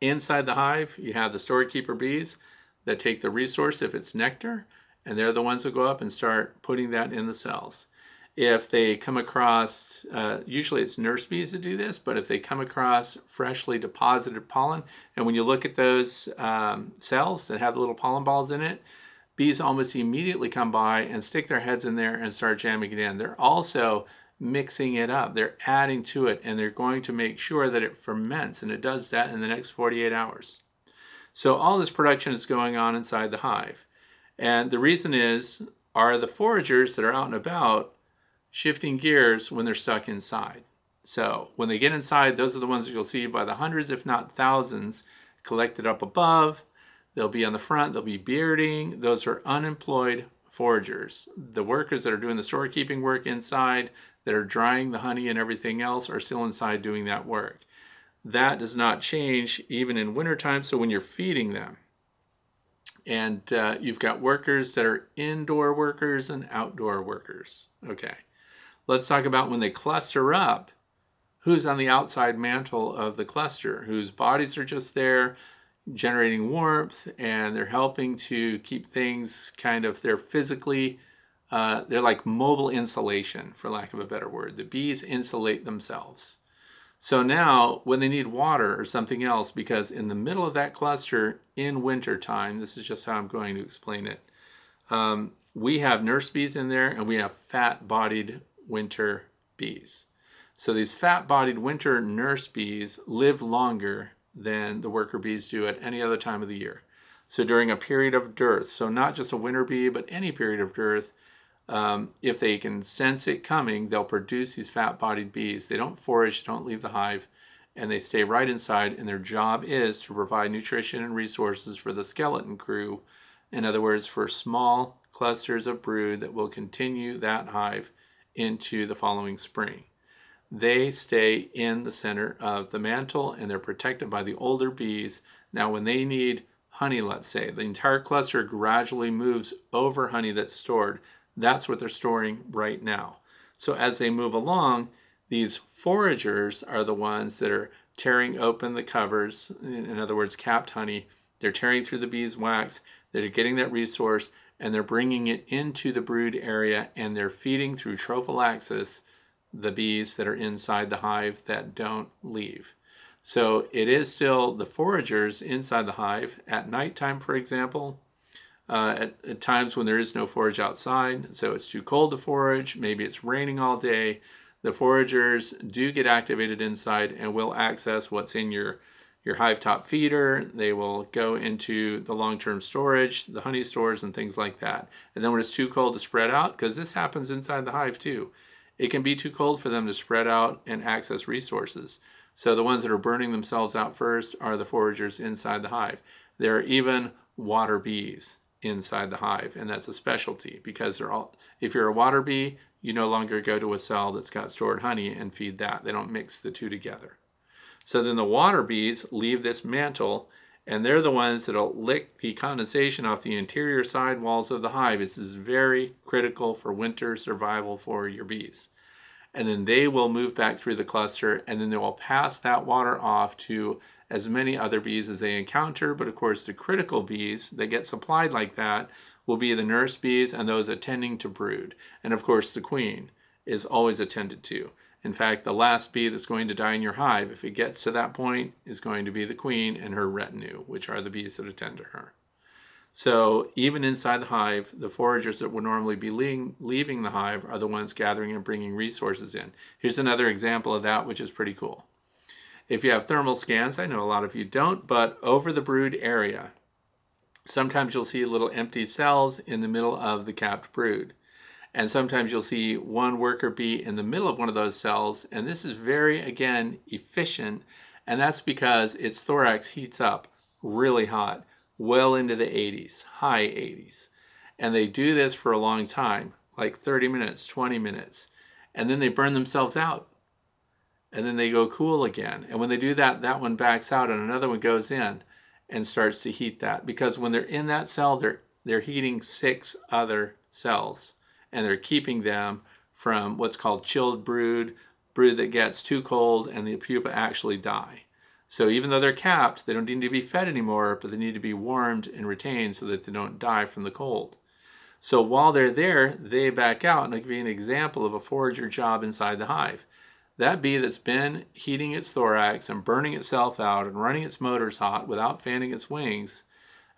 Inside the hive, you have the storekeeper bees that take the resource if it's nectar, and they're the ones that go up and start putting that in the cells. If they come across, uh, usually it's nurse bees that do this, but if they come across freshly deposited pollen, and when you look at those um, cells that have the little pollen balls in it, bees almost immediately come by and stick their heads in there and start jamming it in. They're also mixing it up, they're adding to it, and they're going to make sure that it ferments, and it does that in the next 48 hours. So all this production is going on inside the hive. And the reason is, are the foragers that are out and about shifting gears when they're stuck inside. So when they get inside, those are the ones that you'll see by the hundreds, if not thousands, collected up above. They'll be on the front, they'll be bearding. Those are unemployed foragers. The workers that are doing the storekeeping work inside, that are drying the honey and everything else, are still inside doing that work that does not change even in wintertime. So when you're feeding them, and uh, you've got workers that are indoor workers and outdoor workers. Okay, let's talk about when they cluster up. Who's on the outside mantle of the cluster? Whose bodies are just there generating warmth and they're helping to keep things kind of, they're physically, uh, they're like mobile insulation, for lack of a better word. The bees insulate themselves. So now, when they need water or something else, because in the middle of that cluster in winter time, this is just how I'm going to explain it. Um, we have nurse bees in there and we have fat bodied winter bees. So these fat bodied winter nurse bees live longer than the worker bees do at any other time of the year. So during a period of dearth, so not just a winter bee, but any period of dearth, um, if they can sense it coming, they'll produce these fat bodied bees. They don't forage, don't leave the hive, and they stay right inside. And their job is to provide nutrition and resources for the skeleton crew. In other words, for small clusters of brood that will continue that hive into the following spring. They stay in the center of the mantle and they're protected by the older bees. Now, when they need honey, let's say, the entire cluster gradually moves over honey that's stored. That's what they're storing right now. So as they move along, these foragers are the ones that are tearing open the covers, in other words, capped honey. They're tearing through the beeswax. They're getting that resource and they're bringing it into the brood area and they're feeding through trophallaxis the bees that are inside the hive that don't leave. So it is still the foragers inside the hive at nighttime, for example, uh, at, at, times when there is no forage outside, so it's too cold to forage, maybe it's raining all day. The foragers do get activated inside and will access what's in your your hive top feeder. They will go into the long term storage, the honey stores, and things like that. And then when it's too cold to spread out, because this happens inside the hive too, it can be too cold for them to spread out and access resources. So the ones that are burning themselves out first are the foragers inside the hive. There are even water bees inside the hive, and that's a specialty because they're all if you're a water bee, you no longer go to a cell that's got stored honey and feed that. They don't mix the two together. So then the water bees leave this mantle and they're the ones that'll lick the condensation off the interior side walls of the hive. This is very critical for winter survival for your bees. And then they will move back through the cluster and then they will pass that water off to as many other bees as they encounter. But of course, the critical bees that get supplied like that will be the nurse bees and those attending to brood. And of course, the queen is always attended to. In fact, the last bee that's going to die in your hive, if it gets to that point, is going to be the queen and her retinue, which are the bees that attend to her. So, even inside the hive, the foragers that would normally be leaving the hive are the ones gathering and bringing resources in. Here's another example of that, which is pretty cool. If you have thermal scans, I know a lot of you don't, but over the brood area, sometimes you'll see little empty cells in the middle of the capped brood. And sometimes you'll see one worker bee in the middle of one of those cells. And this is very, again, efficient. And that's because its thorax heats up really hot, well into the 80s, high 80s. And they do this for a long time, like 30 minutes, 20 minutes. And then they burn themselves out. And then they go cool again. And when they do that, that one backs out and another one goes in and starts to heat that. Because when they're in that cell, they're, they're heating six other cells and they're keeping them from what's called chilled brood, brood that gets too cold and the pupa actually die. So even though they're capped, they don't need to be fed anymore, but they need to be warmed and retained so that they don't die from the cold. So while they're there, they back out, and I'll give you an example of a forager job inside the hive. That bee that's been heating its thorax and burning itself out and running its motors hot without fanning its wings,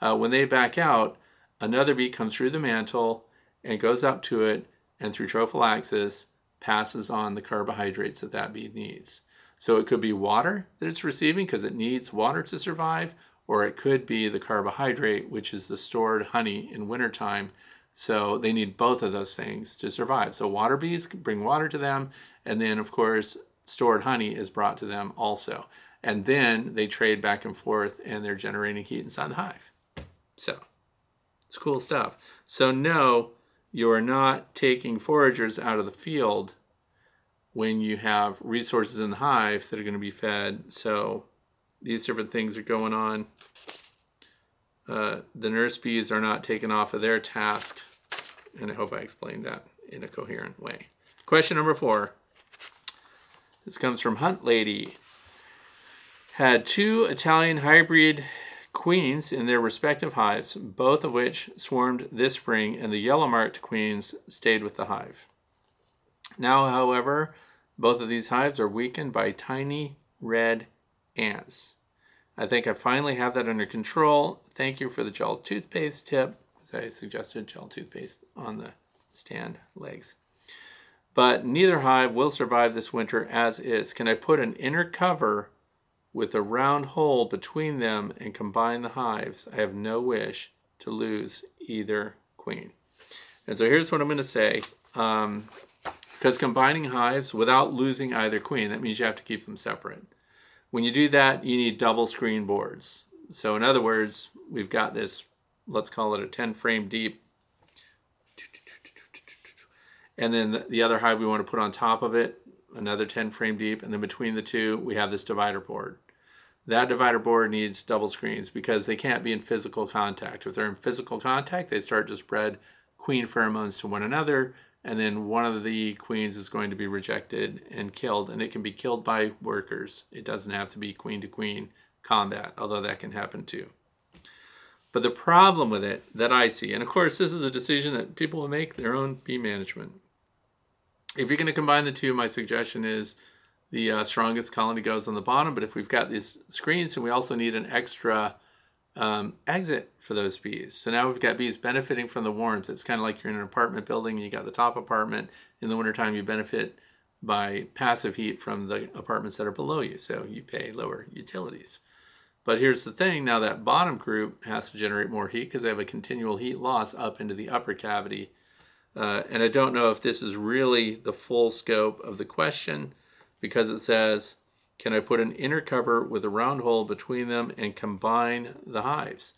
uh, when they back out, another bee comes through the mantle and goes up to it and through trophallaxis passes on the carbohydrates that that bee needs. So it could be water that it's receiving because it needs water to survive, or it could be the carbohydrate, which is the stored honey in wintertime. So they need both of those things to survive. So water bees bring water to them, and then, of course, stored honey is brought to them also. And then they trade back and forth and they're generating heat inside the hive. So it's cool stuff. So, no, you are not taking foragers out of the field when you have resources in the hive that are going to be fed. So these different things are going on. Uh, the nurse bees are not taken off of their task, and I hope I explained that in a coherent way. Question number four. This comes from Hunt Lady. Had two Italian hybrid queens in their respective hives, both of which swarmed this spring, and the yellow marked queens stayed with the hive. Now, however, both of these hives are weakened by tiny red ants. I think I finally have that under control. Thank you for the gel toothpaste tip, as I suggested gel toothpaste on the stand legs. But neither hive will survive this winter as is. Can I put an inner cover with a round hole between them and combine the hives, I have no wish to lose either queen. And so here's what I'm going to say. Um, because combining hives without losing either queen, that means you have to keep them separate. When you do that, you need double screen boards. So in other words, we've got this, let's call it a 10 frame deep. And then the other hive we want to put on top of it, another 10 frame deep. And then between the two, we have this divider board that divider board needs double screens because they can't be in physical contact. If they're in physical contact, they start to spread queen pheromones to one another, and then one of the queens is going to be rejected and killed, and it can be killed by workers. It doesn't have to be queen to queen combat, although that can happen too. But the problem with it that I see, and of course, this is a decision that people will make their own bee management. If you're going to combine the two, my suggestion is the uh, strongest colony goes on the bottom. But if we've got these screens, and we also need an extra um, exit for those bees. So now we've got bees benefiting from the warmth. It's kind of like you're in an apartment building and you got the top apartment. In the wintertime, you benefit by passive heat from the apartments that are below you. So you pay lower utilities. But here's the thing now that bottom group has to generate more heat because they have a continual heat loss up into the upper cavity. Uh, and I don't know if this is really the full scope of the question because it says can I put an inner cover with a round hole between them and combine the hives?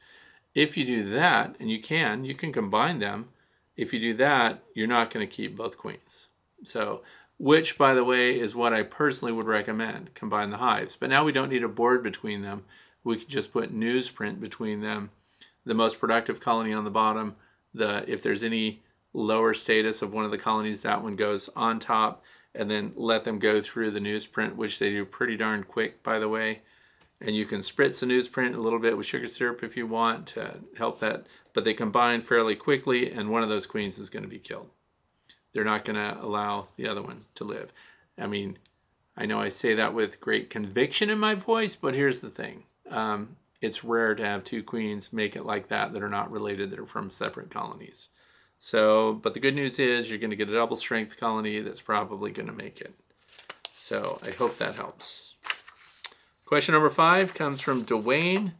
If you do that, and you can, you can combine them. If you do that, you're not going to keep both queens. So, which, by the way, is what I personally would recommend combine the hives. But now we don't need a board between them. We can just put newsprint between them. The most productive colony on the bottom, the if there's any lower status of one of the colonies, that one goes on top and then let them go through the newsprint, which they do pretty darn quick, by the way. And you can spritz the newsprint a little bit with sugar syrup if you want to help that, but they combine fairly quickly, and one of those queens is going to be killed. They're not going to allow the other one to live. I mean, I know I say that with great conviction in my voice, but here's the thing. Um, it's rare to have two queens make it like that that are not related, that are from separate colonies. So, but the good news is you're going to get a double strength colony that's probably going to make it. So I hope that helps. Question number five comes from Dwayne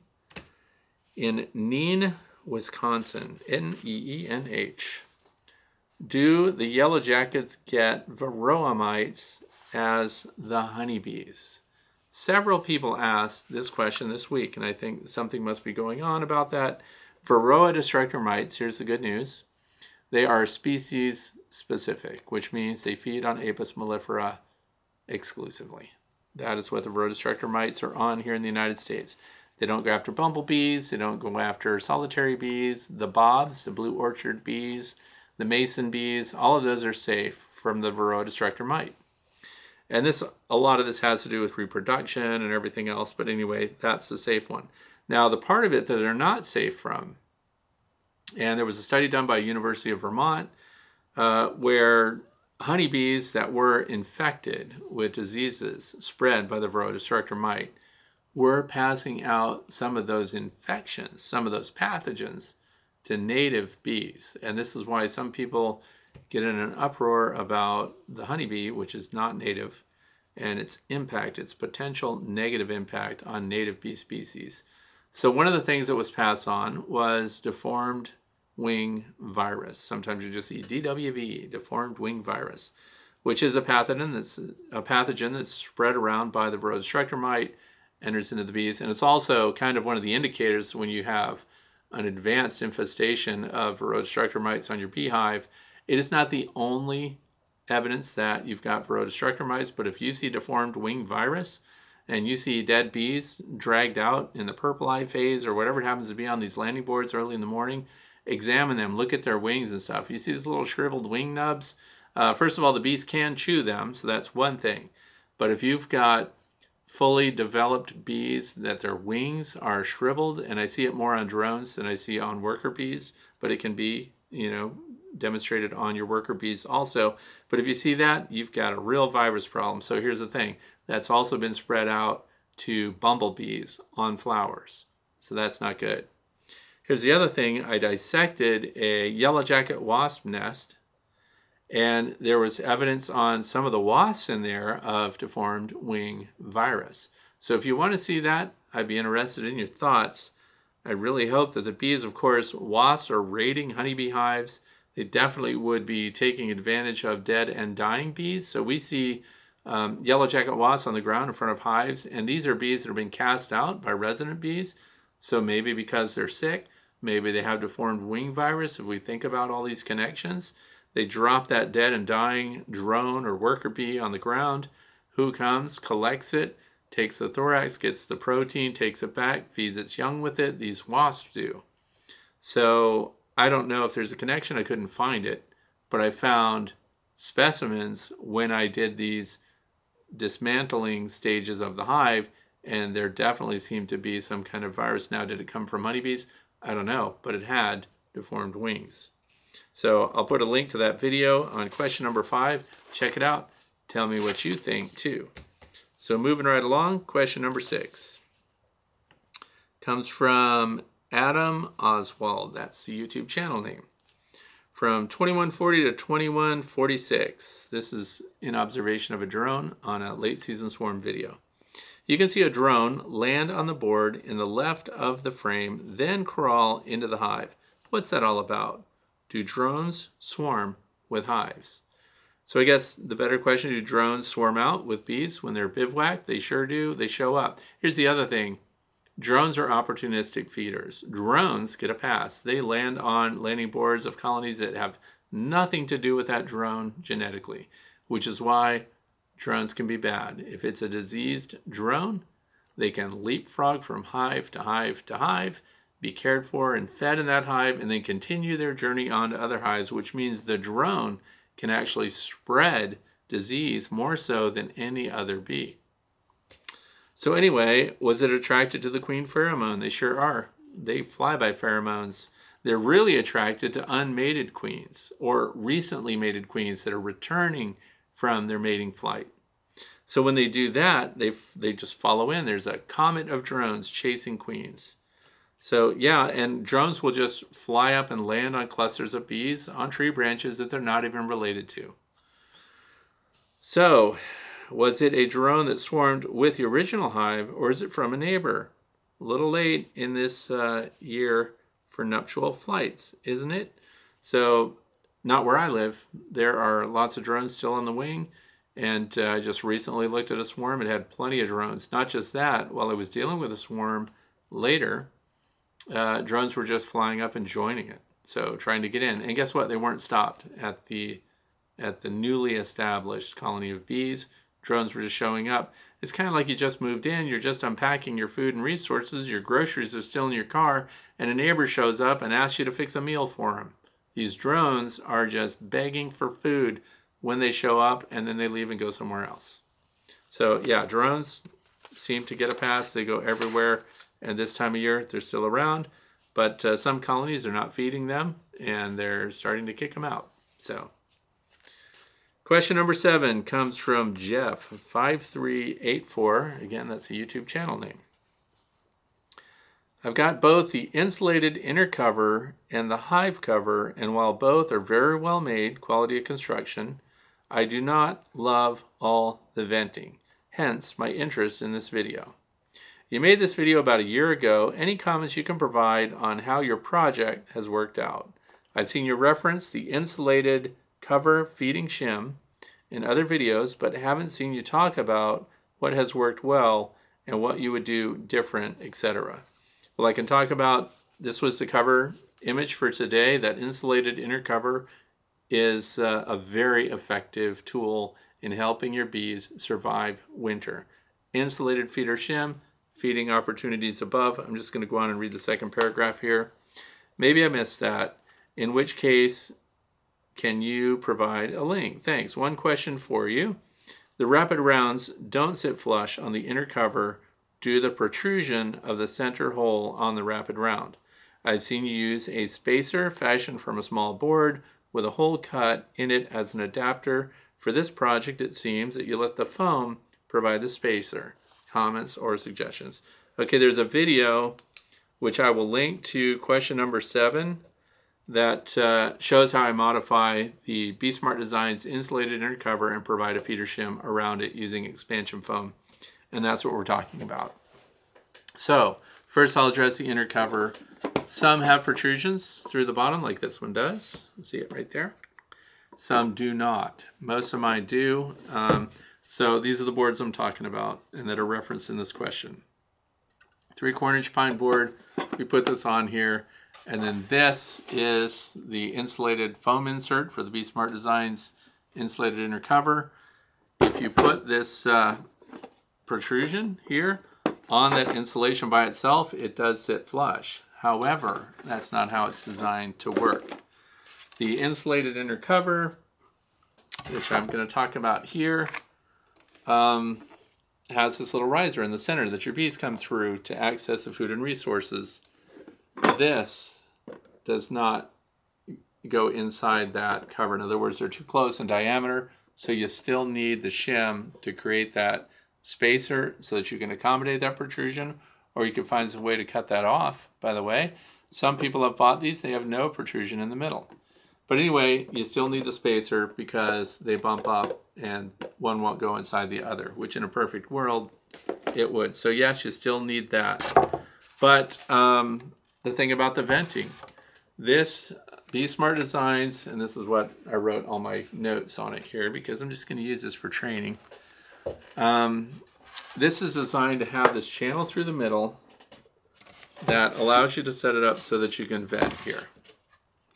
in Neen, Wisconsin. N E E N H. Do the yellow jackets get varroa mites as the honeybees? Several people asked this question this week, and I think something must be going on about that. Varroa destructor mites, here's the good news they are species specific, which means they feed on Apis mellifera exclusively. That is what the varroa destructor mites are on here in the United States. They don't go after bumblebees, they don't go after solitary bees, the bobs, the blue orchard bees, the mason bees, all of those are safe from the varroa destructor mite. And this a lot of this has to do with reproduction and everything else, but anyway, that's the safe one. Now, the part of it that they're not safe from and there was a study done by University of Vermont uh, where honeybees that were infected with diseases spread by the varroa destructor mite were passing out some of those infections, some of those pathogens to native bees. And this is why some people get in an uproar about the honeybee, which is not native, and its impact, its potential negative impact on native bee species. So, one of the things that was passed on was deformed wing virus. Sometimes you just see DWV, deformed wing virus, which is a pathogen that's a pathogen that's spread around by the varroa destructor mite, enters into the bees, and it's also kind of one of the indicators when you have an advanced infestation of varroa destructor mites on your beehive. It is not the only evidence that you've got varroa destructor mites, but if you see deformed wing virus, and you see dead bees dragged out in the purple eye phase or whatever it happens to be on these landing boards early in the morning, examine them, look at their wings and stuff. You see these little shriveled wing nubs? Uh, first of all, the bees can chew them, so that's one thing. But if you've got fully developed bees that their wings are shriveled, and I see it more on drones than I see on worker bees, but it can be, you know, demonstrated on your worker bees also. But if you see that, you've got a real virus problem. So here's the thing that's also been spread out to bumblebees on flowers. So that's not good. Here's the other thing I dissected a yellow jacket wasp nest, and there was evidence on some of the wasps in there of deformed wing virus. So if you want to see that, I'd be interested in your thoughts. I really hope that the bees, of course, wasps are raiding honeybee hives. They definitely would be taking advantage of dead and dying bees. So we see um, yellow jacket wasps on the ground in front of hives, and these are bees that have been cast out by resident bees. So maybe because they're sick, Maybe they have deformed wing virus. If we think about all these connections, they drop that dead and dying drone or worker bee on the ground. Who comes, collects it, takes the thorax, gets the protein, takes it back, feeds its young with it. These wasps do. So I don't know if there's a connection. I couldn't find it. but I found specimens when I did these dismantling stages of the hive, and there definitely seemed to be some kind of virus. Now, did it come from honeybees? I don't know, but it had deformed wings. So I'll put a link to that video on question number five. Check it out. Tell me what you think too. So moving right along, question number six comes from Adam Oswald. That's the YouTube channel name. From 2140 to 2146, this is an observation of a drone on a late season swarm video. You can see a drone land on the board in the left of the frame, then crawl into the hive. What's that all about? Do drones swarm with hives? So I guess the better question, do drones swarm out with bees when they're bivouacked? They sure do. They show up. Here's the other thing. Drones are opportunistic feeders. Drones get a pass. They land on landing boards of colonies that have nothing to do with that drone genetically, which is why drones can be bad. If it's a diseased drone, they can leapfrog from hive to hive to hive, be cared for and fed in that hive, and then continue their journey on to other hives, which means the drone can actually spread disease more so than any other bee. So, anyway, was it attracted to the queen pheromone? They sure are. They fly by pheromones. They're really attracted to unmated queens or recently mated queens that are returning from their mating flight. So when they do that, they they just follow in. There's a comet of drones chasing queens. So yeah, and drones will just fly up and land on clusters of bees on tree branches that they're not even related to. So, was it a drone that swarmed with the original hive, or is it from a neighbor? A little late in this uh, year for nuptial flights, isn't it? So, not where I live. There are lots of drones still on the wing, and uh, I just recently looked at a swarm. It had plenty of drones. Not just that, while I was dealing with a swarm later, uh, drones were just flying up and joining it, so trying to get in. And guess what? They weren't stopped at the at the newly established colony of bees. Drones were just showing up. It's kind of like you just moved in, you're just unpacking your food and resources, your groceries are still in your car, and a neighbor shows up and asks you to fix a meal for him. These drones are just begging for food when they show up and then they leave and go somewhere else. So, yeah, drones seem to get a pass. They go everywhere and this time of year they're still around. But uh, some colonies are not feeding them, and they're starting to kick them out. So, question number seven comes from Jeff five three eight four. Again, that's a YouTube channel name. I've got both the insulated inner cover and the hive cover, and while both are very well made, quality of construction, I do not love all the venting. Hence my interest in this video. You made this video about a year ago. Any comments you can provide on how your project has worked out? I've seen you reference the insulated cover feeding shim in other videos, but haven't seen you talk about what has worked well and what you would do different, etc. Well, I can talk about this was the cover image for today. That insulated inner cover is uh, a very effective tool in helping your bees survive winter. Insulated feeder shim feeding opportunities above. I'm just going to go on and read the second paragraph here. Maybe I missed that, in which case, can you provide a link? Thanks. One question for you. The rapid rounds don't sit flush on the inner cover due to the protrusion of the center hole on the rapid round. I've seen you use a spacer fashioned from a small board with a hole cut in it as an adapter. For this project, it seems that you let the foam provide the spacer comments, or suggestions. Okay, there's a video which I will link to question number seven that uh, shows how I modify the Bee Smart Designs insulated inner cover and provide a feeder shim around it using expansion foam. And that's what we're talking about. So, first I'll address the inner cover. Some have protrusions through the bottom, like this one does. See it right there. Some do not. Most of mine do. Um, so these are the boards I'm talking about and that are referenced in this question. Three quarter inch pine board, we put this on here. And then this is the insulated foam insert for the Bee Smart Designs insulated inner cover. If you put this uh, protrusion here on that insulation by itself, it does sit flush. However, that's not how it's designed to work. The insulated inner cover, which I'm going to talk about here, um, has this little riser in the center that your bees come through to access the food and resources. This does not go inside that cover. In other words, they're too close in diameter, so you still need the shim to create that spacer so that you can accommodate that protrusion, or you can find some way to cut that off, by the way. Some people have bought these, they have no protrusion in the middle. But anyway, you still need the spacer because they bump up and one won't go inside the other, which in a perfect world, it would. So yes, you still need that. But um, the thing about the venting, this Bee Smart Designs, and this is what I wrote all my notes on it here because I'm just going to use this for training. Um, this is designed to have this channel through the middle that allows you to set it up so that you can vent here.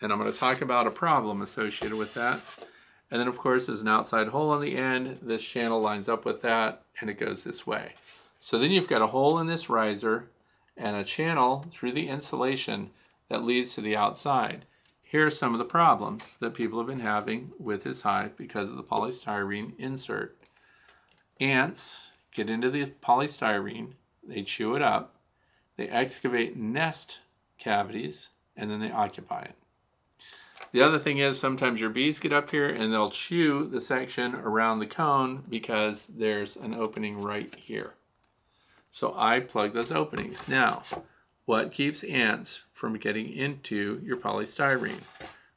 And I'm going to talk about a problem associated with that. And then of course there's an outside hole on the end. This channel lines up with that and it goes this way. So then you've got a hole in this riser and a channel through the insulation that leads to the outside. Here are some of the problems that people have been having with this hive because of the polystyrene insert. Ants get into the polystyrene, they chew it up, they excavate nest cavities, and then they occupy it. The other thing is sometimes your bees get up here and they'll chew the section around the cone because there's an opening right here. So I plug those openings. Now, what keeps ants from getting into your polystyrene?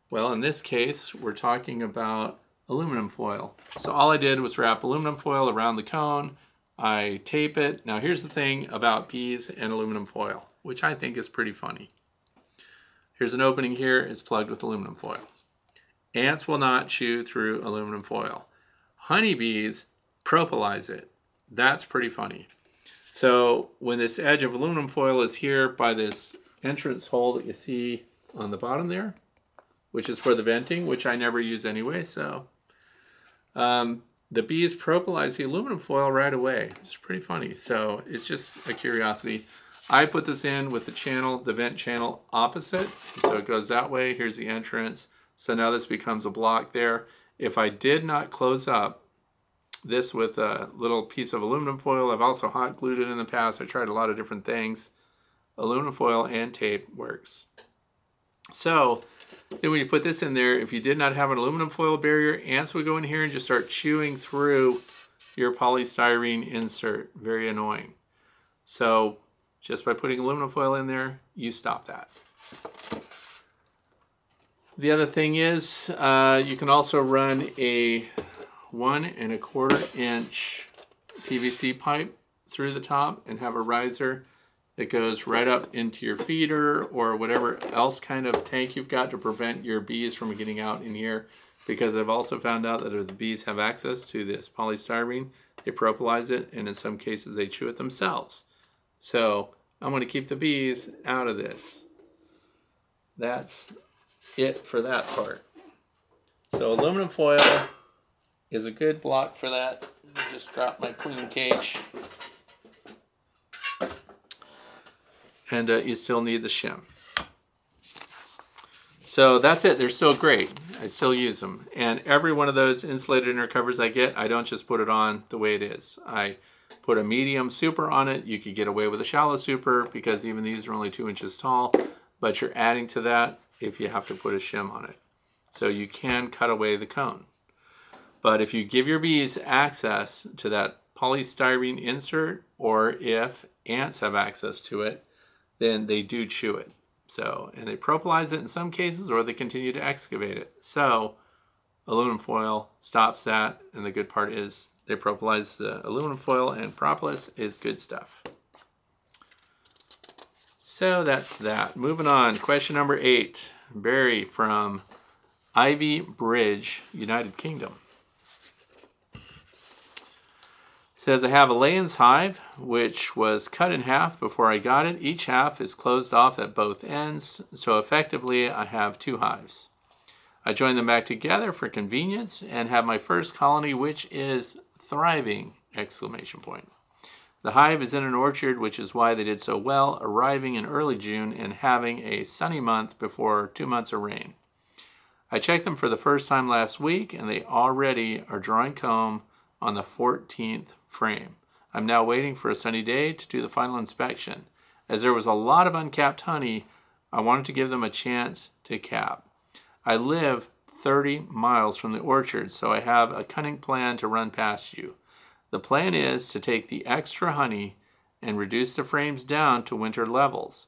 Well, in this case, we're talking about aluminum foil. So all I did was wrap aluminum foil around the cone. I tape it. Now here's the thing about bees and aluminum foil, which I think is pretty funny. Here's an opening here, it's plugged with aluminum foil. Ants will not chew through aluminum foil. Honeybees propolize it. That's pretty funny. So when this edge of aluminum foil is here by this entrance hole that you see on the bottom there, which is for the venting, which I never use anyway, so um, the bees propolize the aluminum foil right away. It's pretty funny. So it's just a curiosity. I put this in with the channel, the vent channel opposite. So it goes that way. Here's the entrance. So now this becomes a block there. If I did not close up this with a little piece of aluminum foil, I've also hot glued it in the past. I tried a lot of different things. Aluminum foil and tape works. So then when you put this in there, if you did not have an aluminum foil barrier, ants would go in here and just start chewing through your polystyrene insert. Very annoying. So just by putting aluminum foil in there, you stop that. The other thing is uh, you can also run a one and a quarter inch PVC pipe through the top and have a riser that goes right up into your feeder or whatever else kind of tank you've got to prevent your bees from getting out in here because I've also found out that if the bees have access to this polystyrene, they propolize it and in some cases they chew it themselves. So I'm going to keep the bees out of this. That's it for that part. So aluminum foil is a good block for that. Just drop my queen cage. And uh, you still need the shim. So that's it. They're still great. I still use them. And every one of those insulated inner covers I get, I don't just put it on the way it is. I put a medium super on it. You could get away with a shallow super because even these are only two inches tall, but you're adding to that if you have to put a shim on it. So you can cut away the cone. But if you give your bees access to that polystyrene insert, or if ants have access to it, then they do chew it. So, and they propolize it in some cases, or they continue to excavate it. So, aluminum foil stops that, and the good part is they propolis the aluminum foil, and propolis is good stuff. So that's that. Moving on, question number eight. Barry from Ivybridge, United Kingdom. Says I have a Layens hive which was cut in half before I got it. Each half is closed off at both ends, so effectively I have two hives. I join them back together for convenience and have my first colony which is thriving exclamation point. The hive is in an orchard which is why they did so well, arriving in early June and having a sunny month before 2 months of rain. I checked them for the first time last week and they already are drawing comb on the 14th frame. I'm now waiting for a sunny day to do the final inspection. As there was a lot of uncapped honey, I wanted to give them a chance to cap. I live 30 miles from the orchard, so I have a cunning plan to run past you. The plan is to take the extra honey and reduce the frames down to winter levels.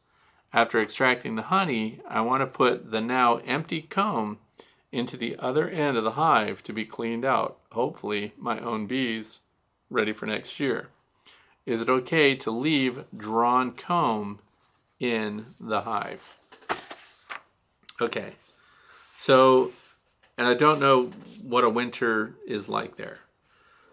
After extracting the honey, I want to put the now empty comb into the other end of the hive to be cleaned out. Hopefully, my own bees ready for next year. Is it okay to leave drawn comb in the hive? Okay, so, and I don't know what a winter is like there.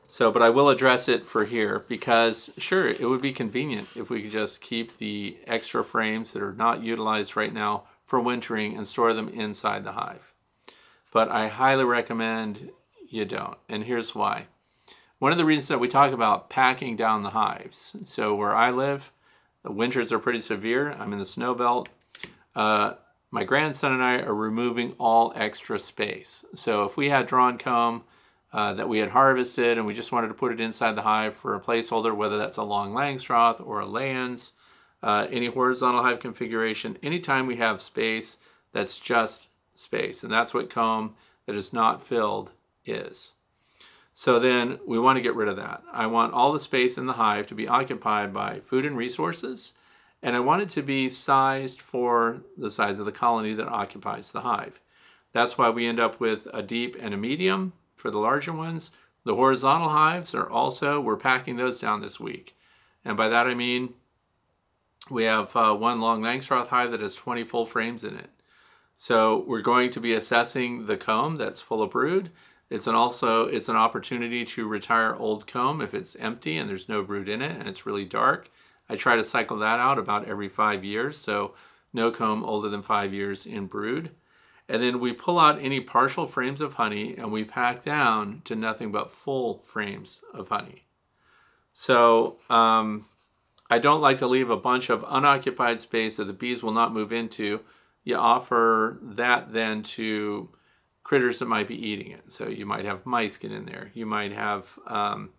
So, but I will address it for here because sure, it would be convenient if we could just keep the extra frames that are not utilized right now for wintering and store them inside the hive. But I highly recommend you don't. And here's why. One of the reasons that we talk about packing down the hives. So where I live, the winters are pretty severe. I'm in the snow belt. Uh, my grandson and I are removing all extra space. So if we had drawn comb, uh, that we had harvested and we just wanted to put it inside the hive for a placeholder, whether that's a long Langstroth or a Layens, uh, any horizontal hive configuration, anytime we have space that's just space. And that's what comb that is not filled is. So then we want to get rid of that. I want all the space in the hive to be occupied by food and resources, and I want it to be sized for the size of the colony that occupies the hive. That's why we end up with a deep and a medium, for the larger ones. The horizontal hives are also, we're packing those down this week. And by that I mean we have uh, one long Langstroth hive that has 20 full frames in it. So we're going to be assessing the comb that's full of brood. It's an also it's an opportunity to retire old comb if it's empty and there's no brood in it and it's really dark. I try to cycle that out about every five years, so no comb older than five years in brood. And then we pull out any partial frames of honey and we pack down to nothing but full frames of honey. So um, I don't like to leave a bunch of unoccupied space that the bees will not move into. You offer that then to critters that might be eating it. So you might have mice get in there. You might have um,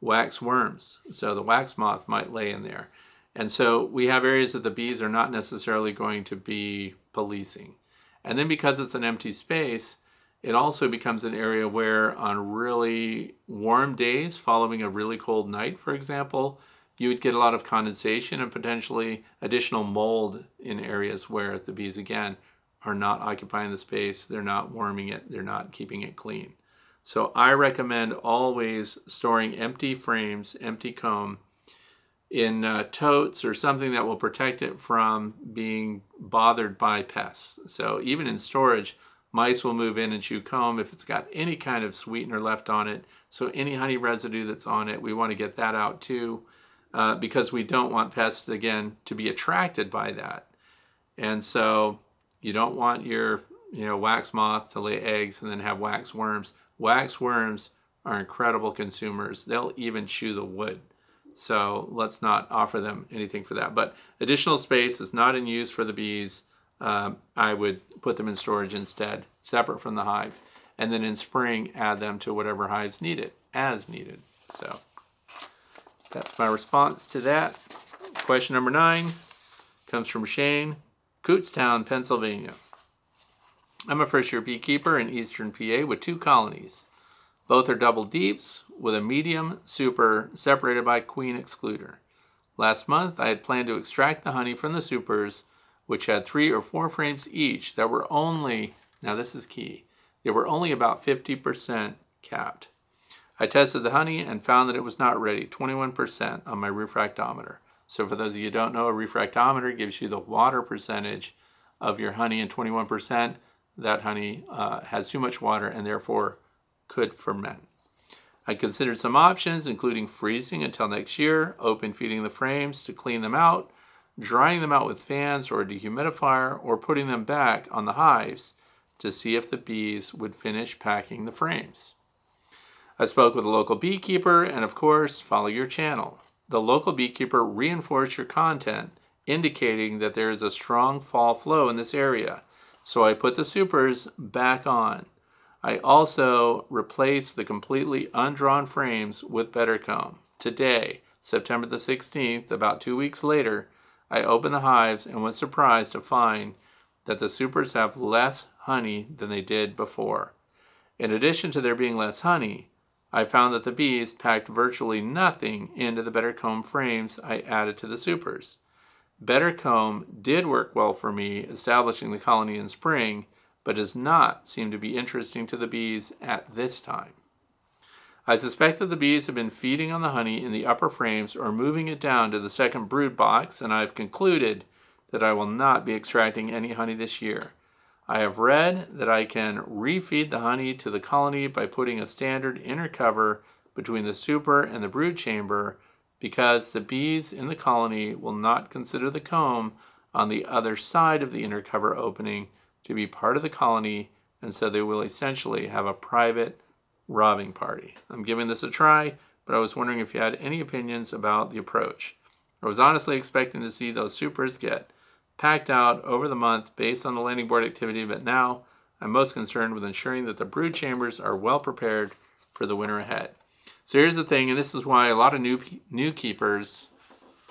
wax worms. So the wax moth might lay in there. And so we have areas that the bees are not necessarily going to be policing. And then because it's an empty space, it also becomes an area where on really warm days following a really cold night, for example, you would get a lot of condensation and potentially additional mold in areas where the bees, again, are not occupying the space, they're not warming it, they're not keeping it clean. So I recommend always storing empty frames, empty comb in uh, totes or something that will protect it from being bothered by pests. So even in storage, mice will move in and chew comb if it's got any kind of sweetener left on it. So any honey residue that's on it, we want to get that out too, uh, because we don't want pests again to be attracted by that. And so you don't want your you know wax moth to lay eggs and then have wax worms. Wax worms are incredible consumers. They'll even chew the wood. So let's not offer them anything for that. But additional space is not in use for the bees. Um, I would put them in storage instead, separate from the hive. And then in spring, add them to whatever hives need it, as needed. So that's my response to that. Question number nine comes from Shane, Kutztown, Pennsylvania. I'm a first year beekeeper in eastern PA with two colonies. Both are double deeps with a medium super separated by queen excluder. Last month, I had planned to extract the honey from the supers, which had three or four frames each that were only, now this is key, they were only about 50% capped. I tested the honey and found that it was not ready, 21% on my refractometer. So, for those of you who don't know, a refractometer gives you the water percentage of your honey, and 21% that honey uh, has too much water and therefore could ferment. I considered some options, including freezing until next year, open feeding the frames to clean them out, drying them out with fans or a dehumidifier, or putting them back on the hives to see if the bees would finish packing the frames. I spoke with a local beekeeper and, of course, follow your channel. The local beekeeper reinforced your content, indicating that there is a strong fall flow in this area. So I put the supers back on. I also replaced the completely undrawn frames with BetterComb. Today, September the 16th, about two weeks later, I opened the hives and was surprised to find that the supers have less honey than they did before. In addition to there being less honey, I found that the bees packed virtually nothing into the BetterComb frames I added to the supers. BetterComb did work well for me establishing the colony in spring, but does not seem to be interesting to the bees at this time. I suspect that the bees have been feeding on the honey in the upper frames or moving it down to the second brood box, and I've concluded that I will not be extracting any honey this year. I have read that I can refeed the honey to the colony by putting a standard inner cover between the super and the brood chamber because the bees in the colony will not consider the comb on the other side of the inner cover opening to be part of the colony, and so they will essentially have a private robbing party. I'm giving this a try, but I was wondering if you had any opinions about the approach. I was honestly expecting to see those supers get packed out over the month based on the landing board activity, but now I'm most concerned with ensuring that the brood chambers are well prepared for the winter ahead. So here's the thing, and this is why a lot of new new keepers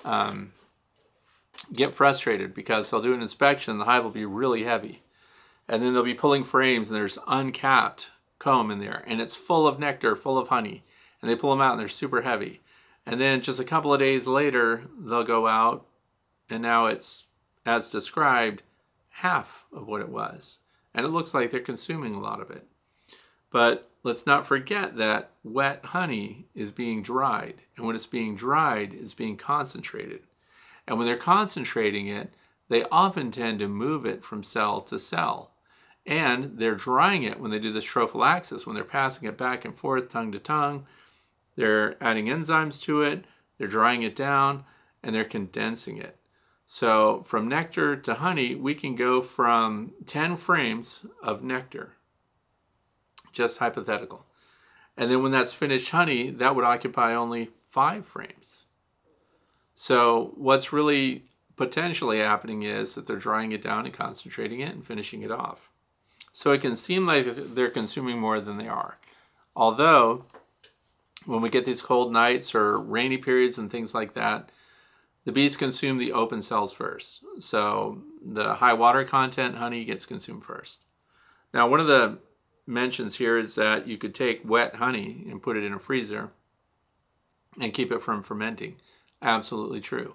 um, get frustrated because they'll do an inspection, the hive will be really heavy, and then they'll be pulling frames, and there's uncapped comb in there, and it's full of nectar, full of honey, and they pull them out, and they're super heavy, and then just a couple of days later, they'll go out, and now it's as described half of what it was, and it looks like they're consuming a lot of it. But let's not forget that wet honey is being dried. And when it's being dried, it's being concentrated. And when they're concentrating it, they often tend to move it from cell to cell. And they're drying it when they do this trophallaxis, when they're passing it back and forth, tongue to tongue. They're adding enzymes to it, they're drying it down, and they're condensing it. So from nectar to honey, we can go from 10 frames of nectar just hypothetical. And then when that's finished honey, that would occupy only five frames. So what's really potentially happening is that they're drying it down and concentrating it and finishing it off. So it can seem like they're consuming more than they are. Although, when we get these cold nights or rainy periods and things like that, the bees consume the open cells first. So the high water content honey gets consumed first. Now, one of the mentions here is that you could take wet honey and put it in a freezer and keep it from fermenting. Absolutely true.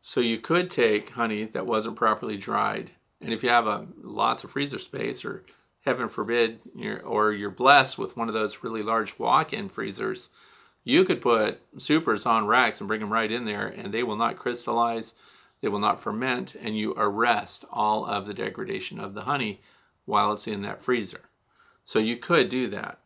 So you could take honey that wasn't properly dried, and if you have a lots of freezer space, or heaven forbid, you're, or you're blessed with one of those really large walk-in freezers, you could put supers on racks and bring them right in there, and they will not crystallize, they will not ferment, and you arrest all of the degradation of the honey while it's in that freezer. So you could do that.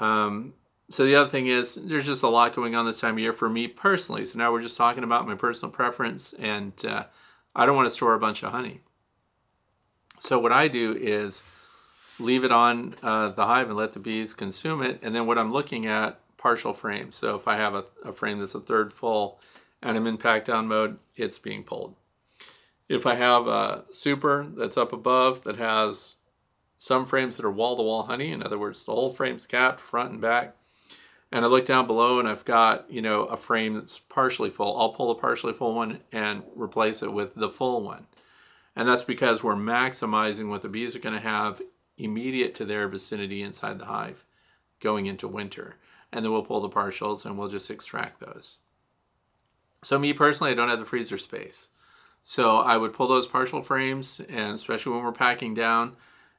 Um, so the other thing is, there's just a lot going on this time of year for me personally. So now we're just talking about my personal preference, and uh, I don't want to store a bunch of honey. So what I do is leave it on uh, the hive and let the bees consume it. And then what I'm looking at, partial frame. So if I have a, a frame that's a third full and I'm in pack down mode, it's being pulled. If I have a super that's up above that has some frames that are wall to wall honey. In other words, the whole frame's capped front and back. And I look down below and I've got, you know, a frame that's partially full. I'll pull the partially full one and replace it with the full one. And that's because we're maximizing what the bees are going to have immediate to their vicinity inside the hive going into winter. And then we'll pull the partials and we'll just extract those. So me personally, I don't have the freezer space. So I would pull those partial frames and especially when we're packing down,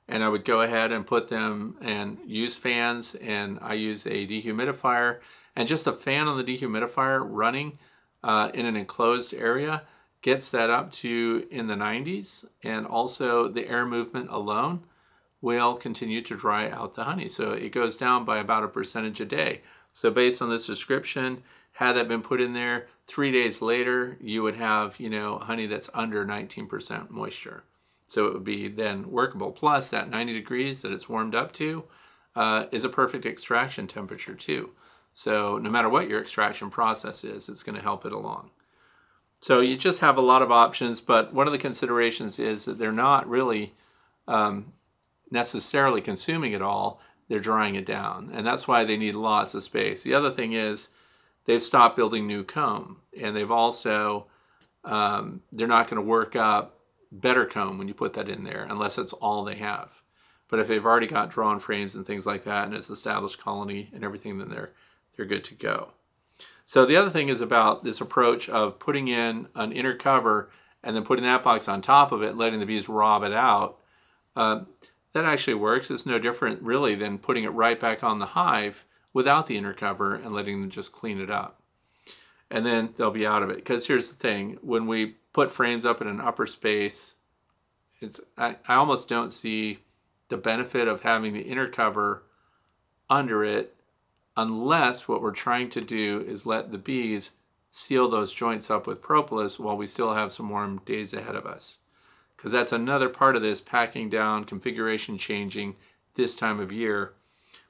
and I would go ahead and put them and use fans and I use a dehumidifier and just a fan on the dehumidifier running uh, in an enclosed area gets that up to in the 90s and also the air movement alone will continue to dry out the honey so it goes down by about a percentage a day so based on this description had that been put in there three days later you would have you know honey that's under 19% moisture so it would be then workable. Plus, that 90 degrees that it's warmed up to uh, is a perfect extraction temperature too. So no matter what your extraction process is, it's going to help it along. So you just have a lot of options, but one of the considerations is that they're not really um, necessarily consuming it all, they're drying it down. And that's why they need lots of space. The other thing is they've stopped building new comb and they've also, um, they're not going to work up BetterComb when you put that in there unless it's all they have. But if they've already got drawn frames and things like that and it's established colony and everything, then they're, they're good to go. So the other thing is about this approach of putting in an inner cover and then putting that box on top of it, letting the bees rob it out. Uh, that actually works. It's no different really than putting it right back on the hive without the inner cover and letting them just clean it up. And then they'll be out of it. Because here's the thing, when we put frames up in an upper space, it's I, I almost don't see the benefit of having the inner cover under it unless what we're trying to do is let the bees seal those joints up with propolis while we still have some warm days ahead of us because that's another part of this packing down, configuration changing this time of year.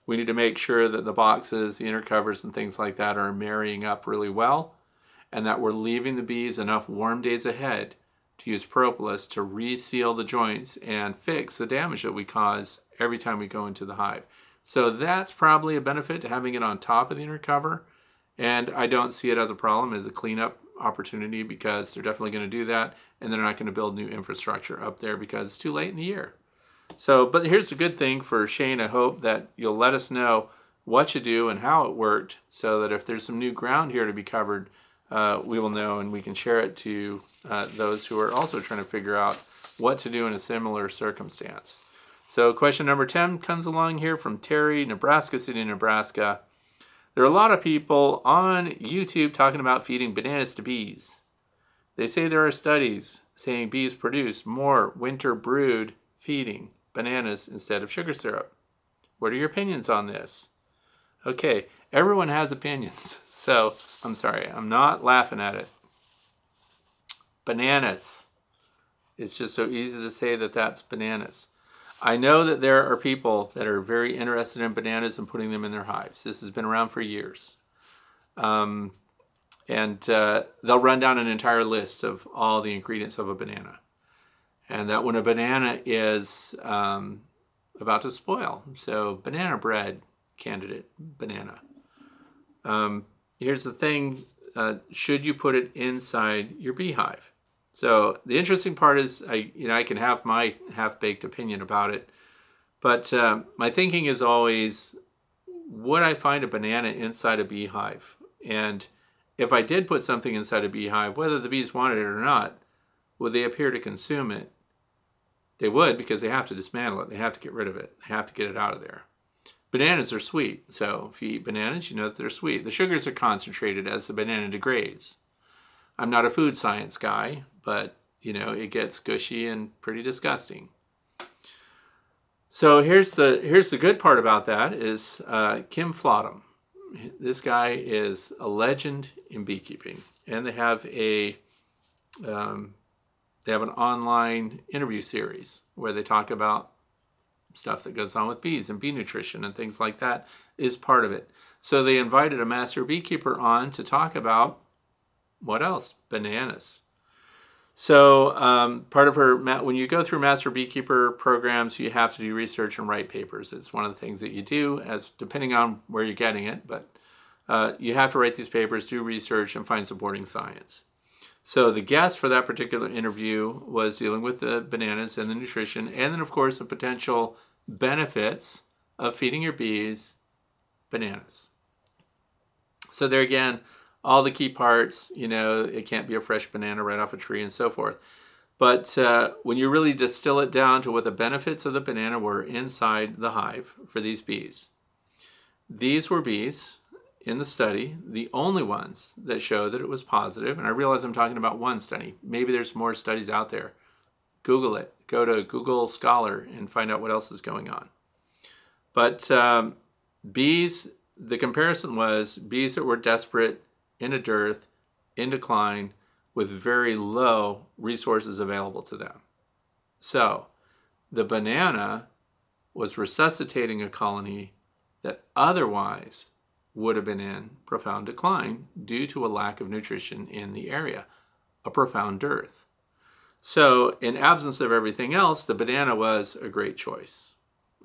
We need to make sure that the boxes, the inner covers, and things like that are marrying up really well, and that we're leaving the bees enough warm days ahead to use propolis to reseal the joints and fix the damage that we cause every time we go into the hive. So that's probably a benefit to having it on top of the inner cover, and I don't see it as a problem as a cleanup opportunity because they're definitely going to do that and they're not going to build new infrastructure up there because it's too late in the year. So, but here's a good thing for Shane. I hope that you'll let us know what you do and how it worked so that if there's some new ground here to be covered, uh, we will know and we can share it to uh, those who are also trying to figure out what to do in a similar circumstance. So, question number 10 comes along here from Terry, Nebraska City, Nebraska. There are a lot of people on YouTube talking about feeding bananas to bees. They say there are studies saying bees produce more winter brood feeding bananas instead of sugar syrup. What are your opinions on this? Okay, everyone has opinions, so I'm sorry, I'm not laughing at it. Bananas. It's just so easy to say that that's bananas. I know that there are people that are very interested in bananas and putting them in their hives. This has been around for years. Um, and uh, they'll run down an entire list of all the ingredients of a banana. And that when a banana is um, about to spoil, so banana bread candidate, banana. Um, here's the thing uh, should you put it inside your beehive? So the interesting part is, I you know I can have my half baked opinion about it, but uh, my thinking is always, would I find a banana inside a beehive? And if I did put something inside a beehive, whether the bees wanted it or not, would they appear to consume it? They would because they have to dismantle it. They have to get rid of it. They have to get it out of there. Bananas are sweet, so if you eat bananas, you know that they're sweet. The sugars are concentrated as the banana degrades. I'm not a food science guy, but you know it gets gushy and pretty disgusting. So here's the here's the good part about that is uh, Kim Flottum. This guy is a legend in beekeeping, and they have a um, they have an online interview series where they talk about stuff that goes on with bees and bee nutrition and things like that is part of it. So they invited a master beekeeper on to talk about what else? Bananas. So um, part of her, when you go through master beekeeper programs, you have to do research and write papers. It's one of the things that you do, as depending on where you're getting it, but uh, you have to write these papers, do research, and find supporting science. So the guest for that particular interview was dealing with the bananas and the nutrition, and then of course the potential benefits of feeding your bees bananas. So there again, all the key parts. You know, it can't be a fresh banana right off a tree and so forth. But uh, when you really distill it down to what the benefits of the banana were inside the hive for these bees, these were bees in the study, the only ones that show that it was positive. And I realize I'm talking about one study. Maybe there's more studies out there. Google it. Go to Google Scholar and find out what else is going on. But um, bees, the comparison was bees that were desperate in a dearth, in decline, with very low resources available to them. So, the banana was resuscitating a colony that otherwise would have been in profound decline due to a lack of nutrition in the area, a profound dearth. So, in absence of everything else, the banana was a great choice.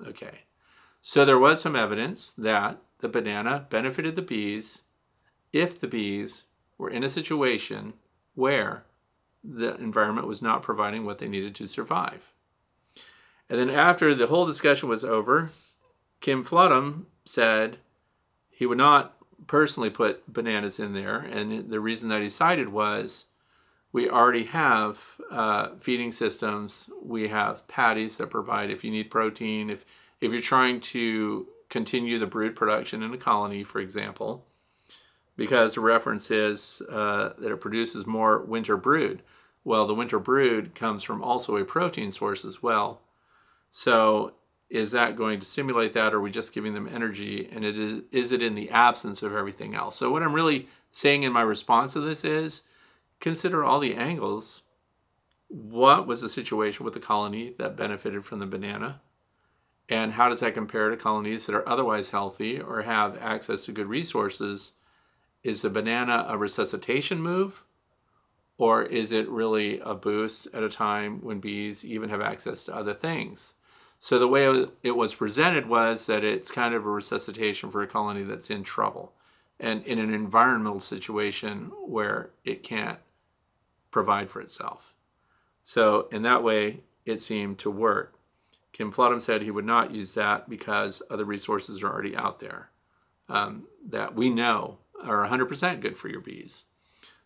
Okay. So, there was some evidence that the banana benefited the bees if the bees were in a situation where the environment was not providing what they needed to survive. And then, after the whole discussion was over, Kim Flottum said he would not personally put bananas in there. And the reason that he cited was we already have uh, feeding systems. We have patties that provide if you need protein, if if you're trying to continue the brood production in a colony, for example, because the reference is uh, that it produces more winter brood. Well, the winter brood comes from also a protein source as well. So is that going to stimulate that or are we just giving them energy and it is is it in the absence of everything else so what i'm really saying in my response to this is consider all the angles what was the situation with the colony that benefited from the banana and how does that compare to colonies that are otherwise healthy or have access to good resources is the banana a resuscitation move or is it really a boost at a time when bees even have access to other things so the way it was presented was that it's kind of a resuscitation for a colony that's in trouble and in an environmental situation where it can't provide for itself. So in that way, it seemed to work. Kim Flottum said he would not use that because other resources are already out there um, that we know are 100% good for your bees.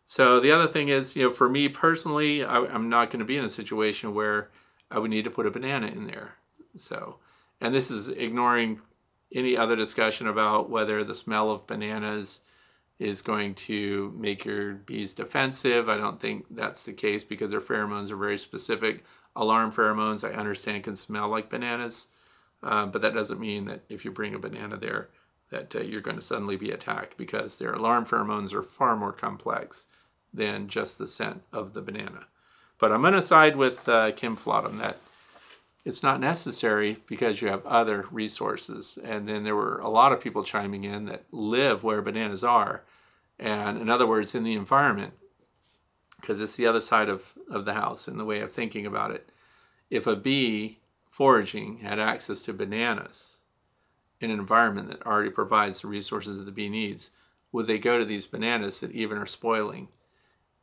So the other thing is, you know, for me personally, I, I'm not going to be in a situation where I would need to put a banana in there. So, and this is ignoring any other discussion about whether the smell of bananas is going to make your bees defensive. I don't think that's the case because their pheromones are very specific. Alarm pheromones, I understand, can smell like bananas, uh, but that doesn't mean that if you bring a banana there, that uh, you're going to suddenly be attacked because their alarm pheromones are far more complex than just the scent of the banana. But I'm going to side with uh, Kim Flottum that it's not necessary because you have other resources. And then there were a lot of people chiming in that live where bananas are. And in other words, in the environment, because it's the other side of, of the house in the way of thinking about it. If a bee foraging had access to bananas an environment that already provides the resources that the bee needs, would they go to these bananas that even are spoiling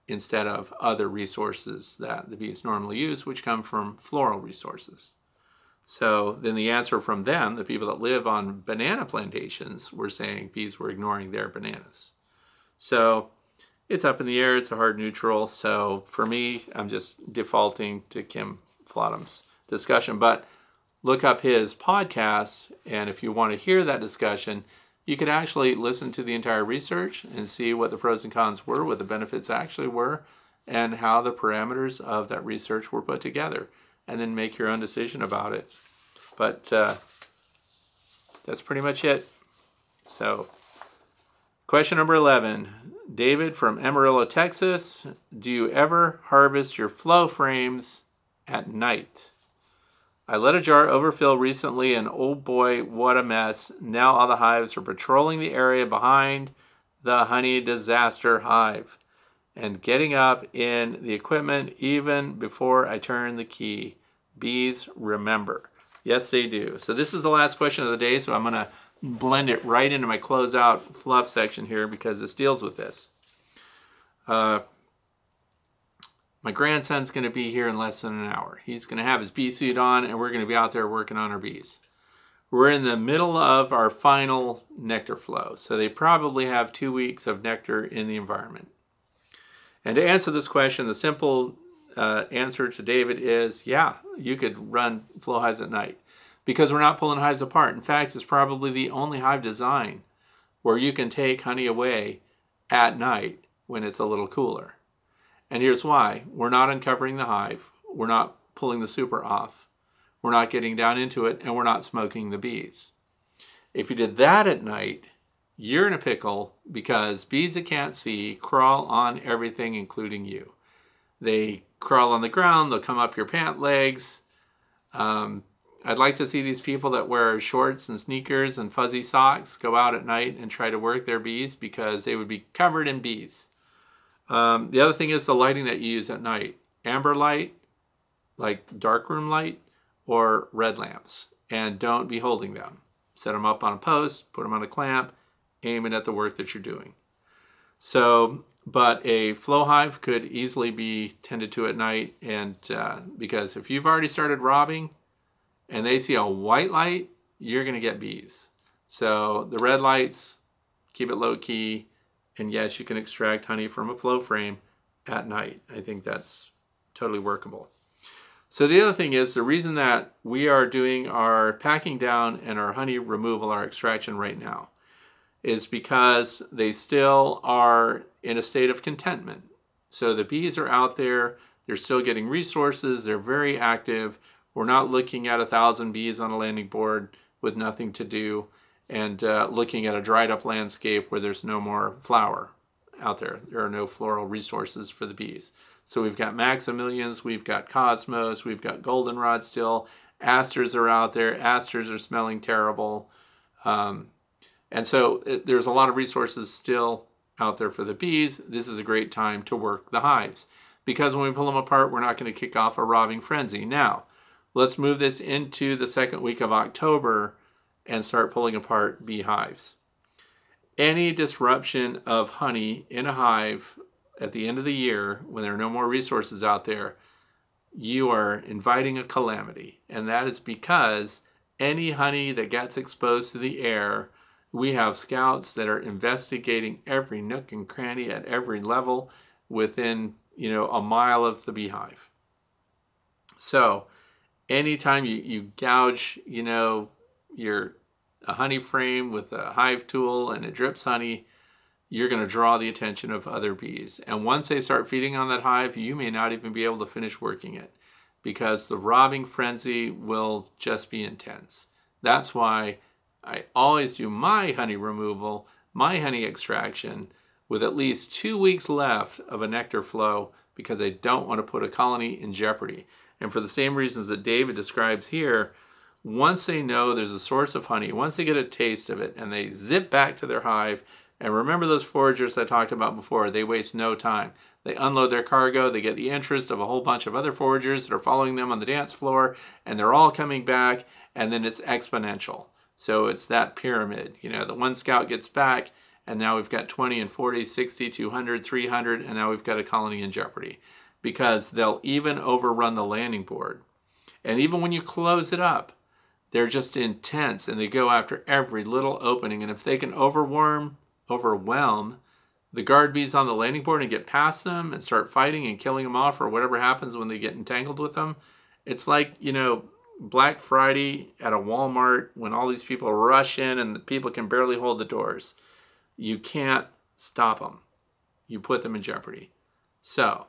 instead of other resources that the bees normally use, which come from floral resources. So then the answer from them, the people that live on banana plantations, were saying bees were ignoring their bananas. So it's up in the air, it's a hard neutral. So for me, I'm just defaulting to Kim Flottum's discussion. But look up his podcasts. and if you want to hear that discussion, you can actually listen to the entire research and see what the pros and cons were, what the benefits actually were, and how the parameters of that research were put together, and then make your own decision about it. But uh, that's pretty much it. So, question number 11 David from Amarillo, Texas. Do you ever harvest your flow frames at night? I let a jar overfill recently, and oh boy, what a mess. Now all the hives are patrolling the area behind the honey disaster hive and getting up in the equipment even before I turn the key. Bees remember. Yes, they do. So, this is the last question of the day, so I'm going to blend it right into my closeout fluff section here because this deals with this. Uh, my grandson's going to be here in less than an hour. He's going to have his bee suit on, and we're going to be out there working on our bees. We're in the middle of our final nectar flow, so they probably have two weeks of nectar in the environment. And to answer this question, the simple uh, answer to David is yeah, you could run flow hives at night because we're not pulling hives apart. In fact, it's probably the only hive design where you can take honey away at night when it's a little cooler. And here's why we're not uncovering the hive, we're not pulling the super off, we're not getting down into it, and we're not smoking the bees. If you did that at night, you're in a pickle because bees that can't see crawl on everything, including you. They crawl on the ground, they'll come up your pant legs. Um, I'd like to see these people that wear shorts and sneakers and fuzzy socks go out at night and try to work their bees because they would be covered in bees. Um, the other thing is the lighting that you use at night. amber light, like darkroom light, or red lamps. And don't be holding them. Set them up on a post, put them on a clamp, aim it at the work that you're doing. So, but a flow hive could easily be tended to at night, and uh, because if you've already started robbing and they see a white light, you're going to get bees. So the red lights, keep it low key, and yes, you can extract honey from a flow frame at night. I think that's totally workable. So the other thing is the reason that we are doing our packing down and our honey removal, our extraction right now, is because they still are in a state of contentment. So the bees are out there, they're still getting resources, they're very active. We're not looking at a thousand bees on a landing board with nothing to do and uh, looking at a dried up landscape where there's no more flower out there. There are no floral resources for the bees. So we've got Maximilians, we've got Cosmos, we've got Goldenrod still. Asters are out there. Asters are smelling terrible. Um, and so it, there's a lot of resources still out there for the bees. This is a great time to work the hives because when we pull them apart, we're not going to kick off a robbing frenzy. Now, let's move this into the second week of October and start pulling apart beehives. Any disruption of honey in a hive at the end of the year, when there are no more resources out there, you are inviting a calamity. And that is because any honey that gets exposed to the air, we have scouts that are investigating every nook and cranny at every level within, you know, a mile of the beehive. So, anytime you, you gouge, you know, your a honey frame with a hive tool and it drips honey, you're going to draw the attention of other bees. And once they start feeding on that hive, you may not even be able to finish working it because the robbing frenzy will just be intense. That's why I always do my honey removal, my honey extraction with at least two weeks left of a nectar flow because I don't want to put a colony in jeopardy. And for the same reasons that David describes here, once they know there's a source of honey, once they get a taste of it and they zip back to their hive, and remember those foragers I talked about before, they waste no time. They unload their cargo, they get the interest of a whole bunch of other foragers that are following them on the dance floor, and they're all coming back, and then it's exponential. So it's that pyramid. You know, the one scout gets back, and now we've got 20 and 40, 60, 200, 300, and now we've got a colony in jeopardy because they'll even overrun the landing board. And even when you close it up, they're just intense and they go after every little opening. And if they can overwhelm, overwhelm the guard bees on the landing board and get past them and start fighting and killing them off or whatever happens when they get entangled with them, it's like, you know, Black Friday at a Walmart when all these people rush in and the people can barely hold the doors. You can't stop them. You put them in jeopardy. So,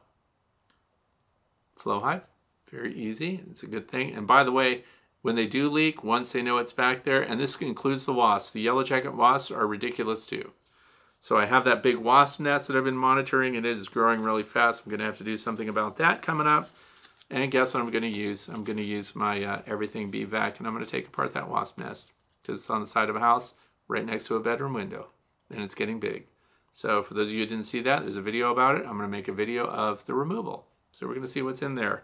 flow hive, very easy. It's a good thing. And by the way, when they do leak, once they know it's back there, and this includes the wasps, the yellow jacket wasps are ridiculous too. So I have that big wasp nest that I've been monitoring, and it is growing really fast. I'm going to have to do something about that coming up. And guess what I'm going to use? I'm going to use my uh, Everything Bee Vac, and I'm going to take apart that wasp nest because it's on the side of a house right next to a bedroom window, and it's getting big. So for those of you who didn't see that, there's a video about it. I'm going to make a video of the removal. So we're going to see what's in there.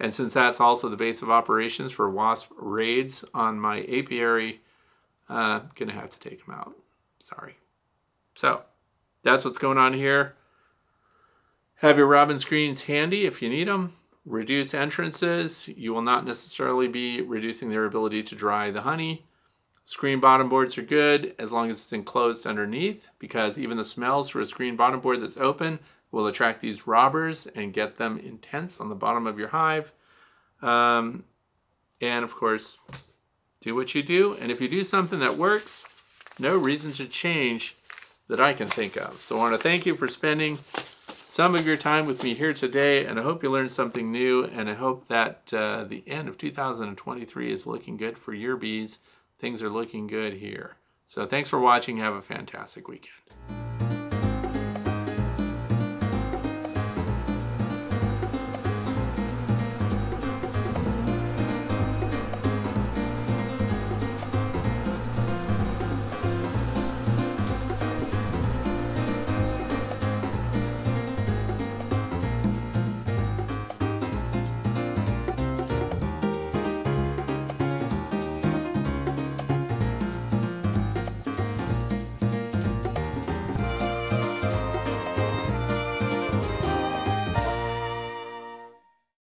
And since that's also the base of operations for wasp raids on my apiary, uh, gonna have to take them out. Sorry. So that's what's going on here. Have your robbing screens handy if you need them. Reduce entrances. You will not necessarily be reducing their ability to dry the honey. Screen bottom boards are good as long as it's enclosed underneath because even the smells for a screen bottom board that's open will attract these robbers and get them intense on the bottom of your hive. Um, and of course, do what you do. And if you do something that works, no reason to change that I can think of. So I want to thank you for spending some of your time with me here today, and I hope you learned something new. And I hope that uh, the end of 2023 is looking good for your bees. Things are looking good here. So thanks for watching. Have a fantastic weekend.